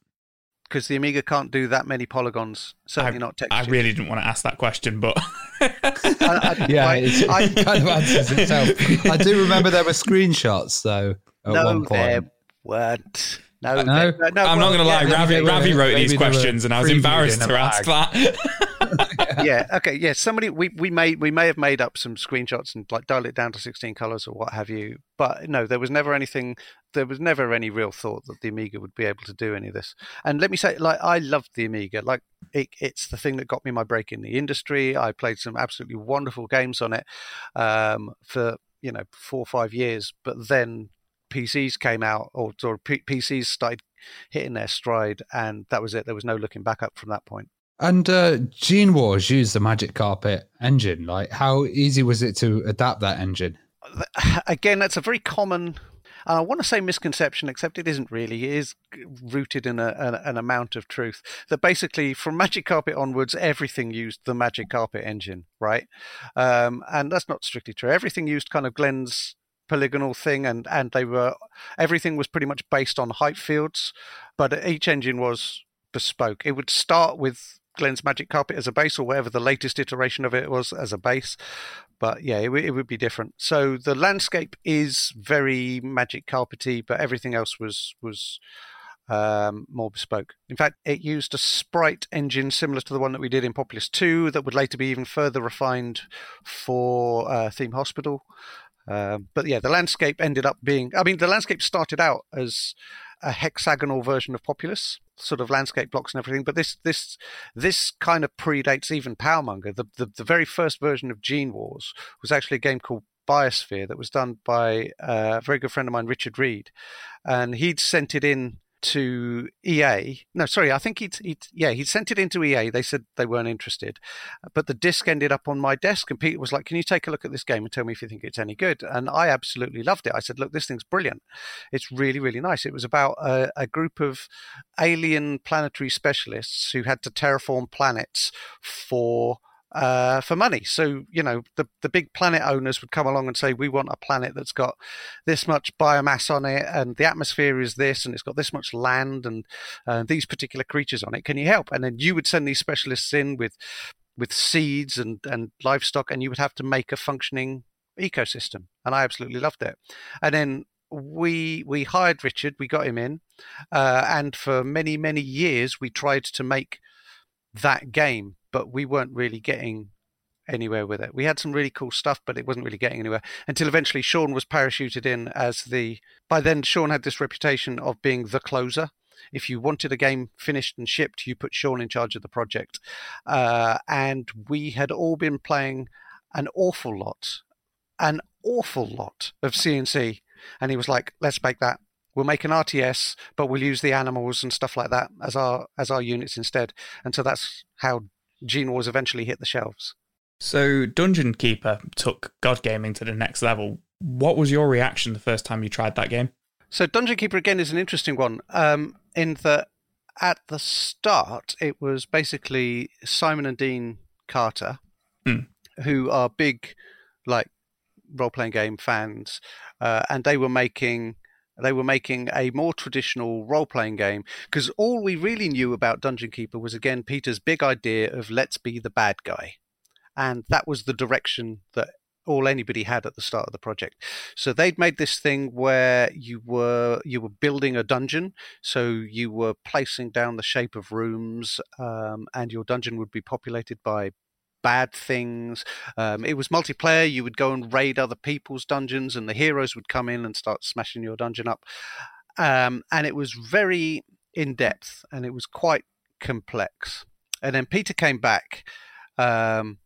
Because the Amiga can't do that many polygons, certainly I, not textures. I really didn't want to ask that question, but <laughs> I- I- Yeah, I- it's, I- it kind of answers itself. <laughs> I do remember there were screenshots though at no, one there weren't. No, No? no. I'm well, not going to lie. yeah, Ravi, Ravi wrote these questions, and I was embarrassed to ask that. <laughs> <laughs> yeah okay yeah somebody we, we made we may have made up some screenshots and like dial it down to 16 colors or what have you but no there was never anything there was never any real thought that the amiga would be able to do any of this and let me say like i loved the amiga like it, it's the thing that got me my break in the industry i played some absolutely wonderful games on it um, for you know four or five years but then pcs came out or, or P- pcs started hitting their stride and that was it there was no looking back up from that point. And uh, Gene Wars used the Magic Carpet engine. Like, how easy was it to adapt that engine? <sighs> again, that's a very common, and I want to say misconception, except it isn't really. It is rooted in a, an, an amount of truth that basically, from Magic Carpet onwards, everything used the Magic Carpet engine, right? Um, and that's not strictly true. Everything used kind of Glenn's polygonal thing, and and they were everything was pretty much based on height fields, but each engine was bespoke. It would start with Glenn's Magic Carpet as a base, or whatever the latest iteration of it was as a base. But yeah, it, it would be different. So the landscape is very Magic Carpety, but everything else was was um, more bespoke. In fact, it used a sprite engine similar to the one that we did in Populous 2 that would later be even further refined for uh, Theme Hospital. Um, but yeah, the landscape ended up being. I mean, the landscape started out as a hexagonal version of Populous, sort of landscape blocks and everything. But this this this kind of predates even Powermonger. The, the the very first version of Gene Wars was actually a game called Biosphere that was done by uh, a very good friend of mine, Richard Reed, and he'd sent it in to EA. No, sorry, I think he'd, he'd yeah he'd sent it into EA. They said they weren't interested, but the disc ended up on my desk, and Peter was like, "Can you take a look at this game and tell me if you think it's any good?" And I absolutely loved it. I said, "Look, this thing's brilliant. It's really really nice." It was about a, a group of alien planetary specialists who had to terraform planets for uh, for money. So you know the the big planet owners would come along and say, "We want a planet that's got this much biomass on it, and the atmosphere is this, and it's got this much land, and uh, these particular creatures on it. Can you help?" And then you would send these specialists in with with seeds and and livestock, and you would have to make a functioning ecosystem. And I absolutely loved it. And then we we hired Richard, we got him in, uh, and for many many years we tried to make that game, but we weren't really getting anywhere with it. We had some really cool stuff, but it wasn't really getting anywhere until eventually Sean was parachuted in as the. By then, Sean had this reputation of being the closer. If you wanted a game finished and shipped, you put Sean in charge of the project. Uh, and we had all been playing an awful lot, an awful lot of CNC. And he was like, let's make that we'll make an RTS, but we'll use the animals and stuff like that as our as our units instead. And so that's how Gene Wars eventually hit the shelves. So Dungeon Keeper took God Gaming to the next level. What was your reaction the first time you tried that game? So Dungeon Keeper again is an interesting one, um, in that at the start it was basically Simon and Dean Carter, Hmm. who are big like role playing game fans, uh, and they were making they were making a more traditional role playing game because all we really knew about Dungeon Keeper was again Peter's big idea of let's be the bad guy, and that was the direction that all anybody had at the start of the project. So they'd made this thing where you were you were building a dungeon, so you were placing down the shape of rooms, um, and your dungeon would be populated by bad things. Um, it was multiplayer. You would go and raid other people's dungeons, and the heroes would come in and start smashing your dungeon up. Um, and it was very in depth, and it was quite complex. And then Peter came back. Um,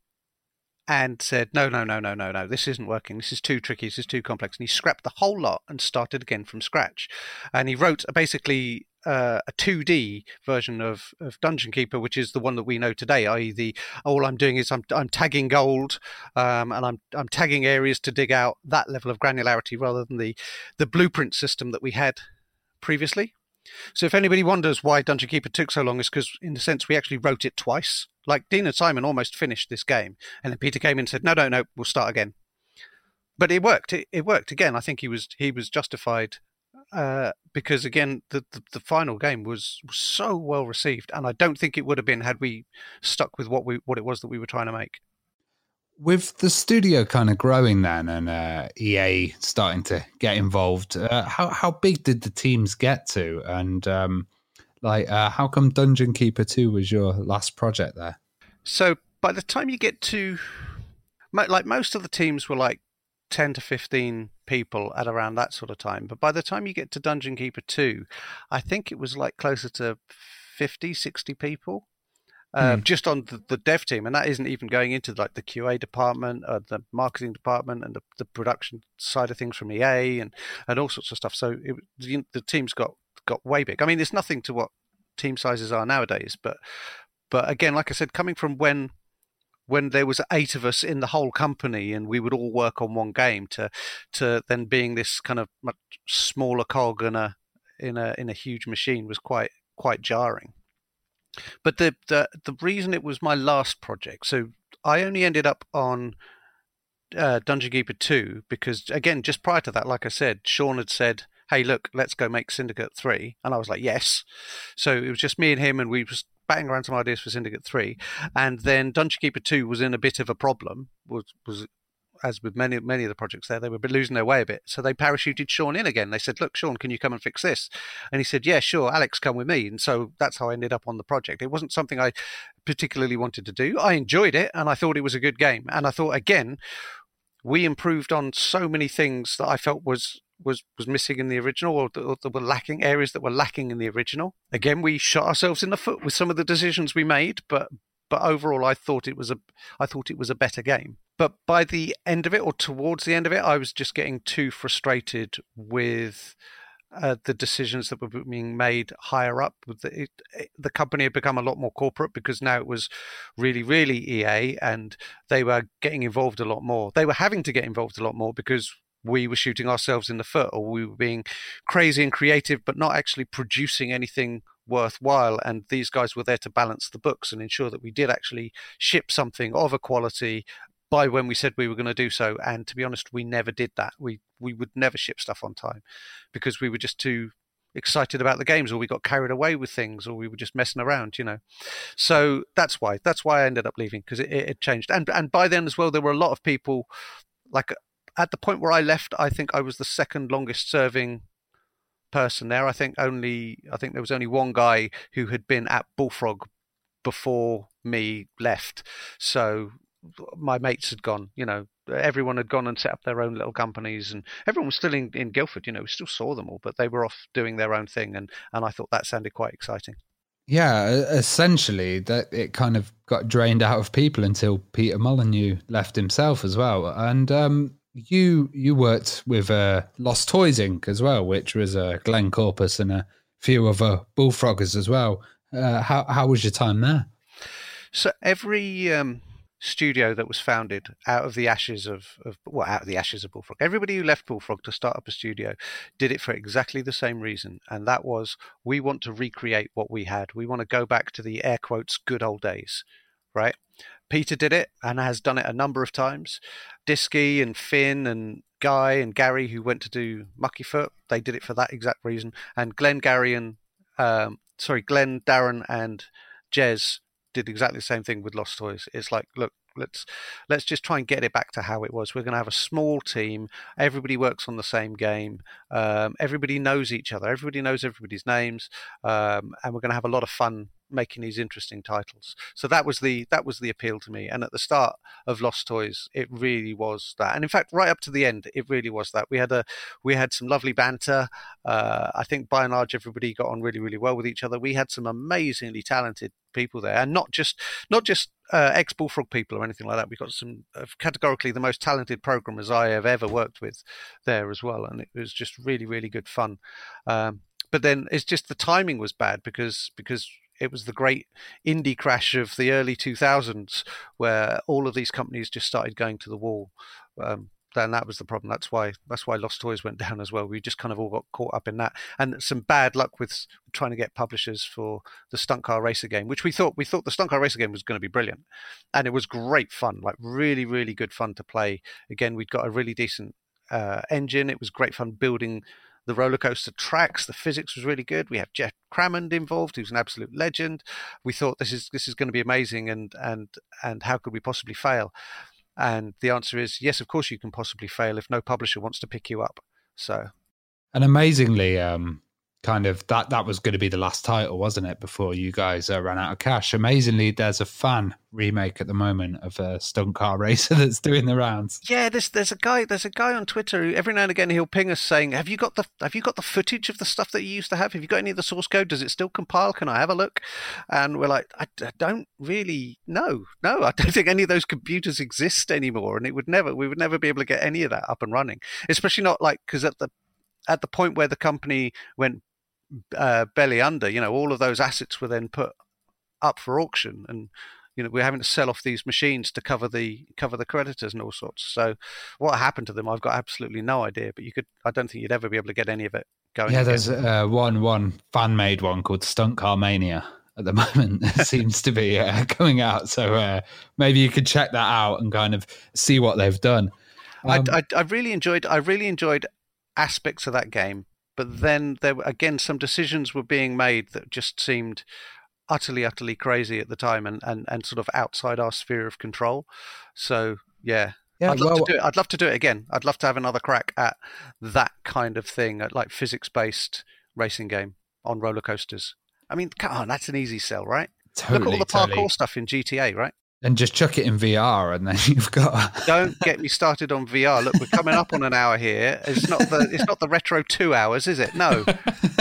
and said, no, no, no, no, no, no, this isn't working. This is too tricky. This is too complex. And he scrapped the whole lot and started again from scratch. And he wrote basically uh, a 2D version of, of Dungeon Keeper, which is the one that we know today. I.e., the all I'm doing is I'm I'm tagging gold, um, and I'm I'm tagging areas to dig out that level of granularity rather than the the blueprint system that we had previously. So if anybody wonders why Dungeon Keeper took so long, is because in a sense we actually wrote it twice. Like Dean and Simon almost finished this game, and then Peter came in and said, "No, no, no, we'll start again." But it worked. It, it worked again. I think he was he was justified uh, because again, the, the, the final game was, was so well received, and I don't think it would have been had we stuck with what we what it was that we were trying to make. With the studio kind of growing then, and uh, EA starting to get involved, uh, how how big did the teams get to, and um, like uh, how come Dungeon Keeper Two was your last project there? So by the time you get to, like most of the teams were like 10 to 15 people at around that sort of time. But by the time you get to Dungeon Keeper 2, I think it was like closer to 50, 60 people. Uh, mm. Just on the, the, dev team, and that isn't even going into like the QA department, uh, the marketing department, and the, the production side of things from EA, and, and all sorts of stuff. So it, the, the teams got got way big. I mean, it's nothing to what team sizes are nowadays, but but again, like I said, coming from when when there was eight of us in the whole company and we would all work on one game to to then being this kind of much smaller cog in a in a in a huge machine was quite quite jarring. But the the the reason it was my last project, so I only ended up on uh, Dungeon Keeper 2 because again just prior to that like I said Sean had said hey look let's go make Syndicate 3 and I was like yes so it was just me and him and we just batting around some ideas for Syndicate 3. And then Dungeon Keeper 2 was in a bit of a problem, was, was as with many many of the projects there, they were losing their way a bit. So they parachuted Sean in again. They said, "Look, Sean, can you come and fix this?" And he said, "Yeah, sure. Alex, come with me." And so that's how I ended up on the project. It wasn't something I particularly wanted to do. I enjoyed it, and I thought it was a good game. And I thought again, we improved on so many things that I felt was was was missing in the original, or that were lacking areas that were lacking in the original. Again, we shot ourselves in the foot with some of the decisions we made, but but overall, I thought it was a I thought it was a better game. But by the end of it, or towards the end of it, I was just getting too frustrated with. Uh, the decisions that were being made higher up. The, it, the company had become a lot more corporate because now it was really, really EA, and they were getting involved a lot more. They were having to get involved a lot more because we were shooting ourselves in the foot or we were being crazy and creative but not actually producing anything worthwhile. And these guys were there to balance the books and ensure that we did actually ship something of a quality by when we said we were going to do so. And to be honest we never did that. We we would never ship stuff on time because we were just too excited about the games or we got carried away with things or we were just messing around you know. So that's why that's why i ended up leaving because it, it changed. And and by then as well there were a lot of people like at the point where I left, I think I was the second longest serving person there. I think only I think there was only one guy who had been at Bullfrog before me left. So my mates had gone, you know, everyone had gone and set up their own little companies and everyone was still in, in Guildford, you know, we still saw them all, but they were off doing their own thing and, and I thought that sounded quite exciting. Yeah, essentially that it kind of got drained out of people until Peter Molyneux left himself as well. And um, you you worked with uh, Lost Toys Inc. as well, which was uh, Glenn Corpes and a few other bullfroggers as well. Uh, how how was your time there? So every um, studio that was founded out of the ashes of, of well, out of the ashes of Bullfrog, everybody who left Bullfrog to start up a studio did it for exactly the same reason, and that was we want to recreate what we had. We want to go back to the air quotes good old days, right? Peter did it and has done it a number of times. Disky and Finn and Guy and Gary, who went to do Muckyfoot, they did it for that exact reason. And Glenn, Gary, and um, sorry, Glenn, Darren, and Jez did exactly the same thing with Lost Toys. It's like, look, let's let's just try and get it back to how it was. We're going to have a small team. Everybody works on the same game. Um, everybody knows each other. Everybody knows everybody's names, um, and we're going to have a lot of fun making these interesting titles. So that was the that was the appeal to me. And at the start of Lost Toys, it really was that. And in fact, right up to the end, it really was that. We had a we had some lovely banter. Uh, I think by and large, everybody got on really really well with each other. We had some amazingly talented people there, and not just not just uh, ex Bullfrog people or anything like that. We got some uh, categorically the most talented programmers I have ever worked with there as well, and it was just really really good fun. Um, but then it's just the timing was bad because because it was the great indie crash of the early 2000s where all of these companies just started going to the wall. Um, then that was the problem. That's why that's why Lost Toys went <laughs> down as well. We just kind of all got caught up in that, and some bad luck with trying to get publishers for the Stunt Car Racer game, which we thought we thought the Stunt Car Racer game was going to be brilliant, and it was great fun, like really really good fun to play. Again, we'd got a really decent uh, engine. It was great fun building the roller coaster tracks. The physics was really good. We have Geoff Crammond involved, who's an absolute legend. We thought this is this is going to be amazing, and and and how could we possibly fail? And the answer is yes, of course you can possibly fail if no publisher wants to pick you up. So, and amazingly, um, kind of that that was going to be the last title, wasn't it? Before you guys uh, ran out of cash. Amazingly, there's a fan remake at the moment of a stunt car <laughs> racer that's doing the rounds. Yeah, there's there's a guy there's a guy on Twitter who every now and again he'll ping us saying, "Have you got the have you got the footage of the stuff that you used to have? Have you got any of the source code? Does it still compile? Can I have a look?" And we're like, I, I don't really know. No, I don't think any of those computers exist anymore, and it would never we would never be able to get any of that up and running, especially not like because at the at the point where the company went uh, belly under, you know, all of those assets were then put up for auction, and you know we're having to sell off these machines to cover the cover the creditors and all sorts. So what happened to them, I've got absolutely no idea. But you could, I don't think you'd ever be able to get any of it going. Yeah, there's uh, one one fan made one called Stunt Car Mania at the <laughs> moment. <laughs> Seems to be uh, coming out, so uh, maybe you could check that out and kind of see what they've done. Um, I, I, I really enjoyed. I really enjoyed aspects of that game but then there were again some decisions were being made that just seemed utterly utterly crazy at the time and and, and sort of outside our sphere of control so yeah yeah, I'd love well, to do it. I'd love to do it again. I'd love to have another crack at that kind of thing, at like physics-based racing game on roller coasters. I mean, come on, that's an easy sell, right? Totally, Look at all the parkour totally. stuff in GTA, right? And just chuck it in VR, and then <laughs> you've got. Don't get me started on VR. Look, we're coming up on an hour here. It's not the it's not the retro two hours, is it? No.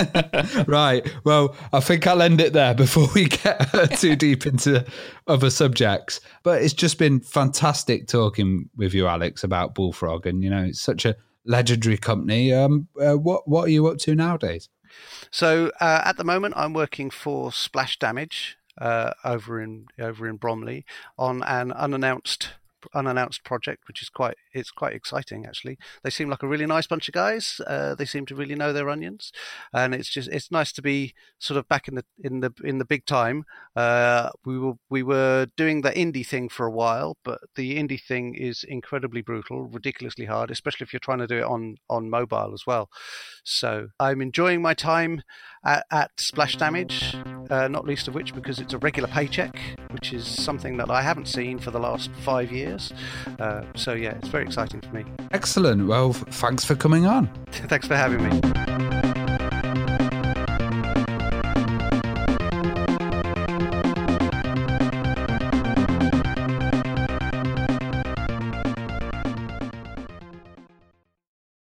<laughs> right. Well, I think I'll end it there before we get <laughs> too deep into other subjects. But it's just been fantastic talking with you, Alex, about Bullfrog, and you know, it's such a legendary company. Um, uh, what what are you up to nowadays? So uh, at the moment, I'm working for Splash Damage, uh, over in over in Bromley on an unannounced unannounced project, which is quite it's quite exciting actually. They seem like a really nice bunch of guys. Uh, they seem to really know their onions, and it's just it's nice to be sort of back in the in the in the big time. Uh, we were we were doing the indie thing for a while, but the indie thing is incredibly brutal, ridiculously hard, especially if you're trying to do it on on mobile as well. So I'm enjoying my time at, at Splash Damage, uh, not least of which because it's a regular paycheck, which is something that I haven't seen for the last five years. Uh, so yeah, it's very exciting for me. Excellent. Well, thanks for coming on. <laughs> Thanks for having me.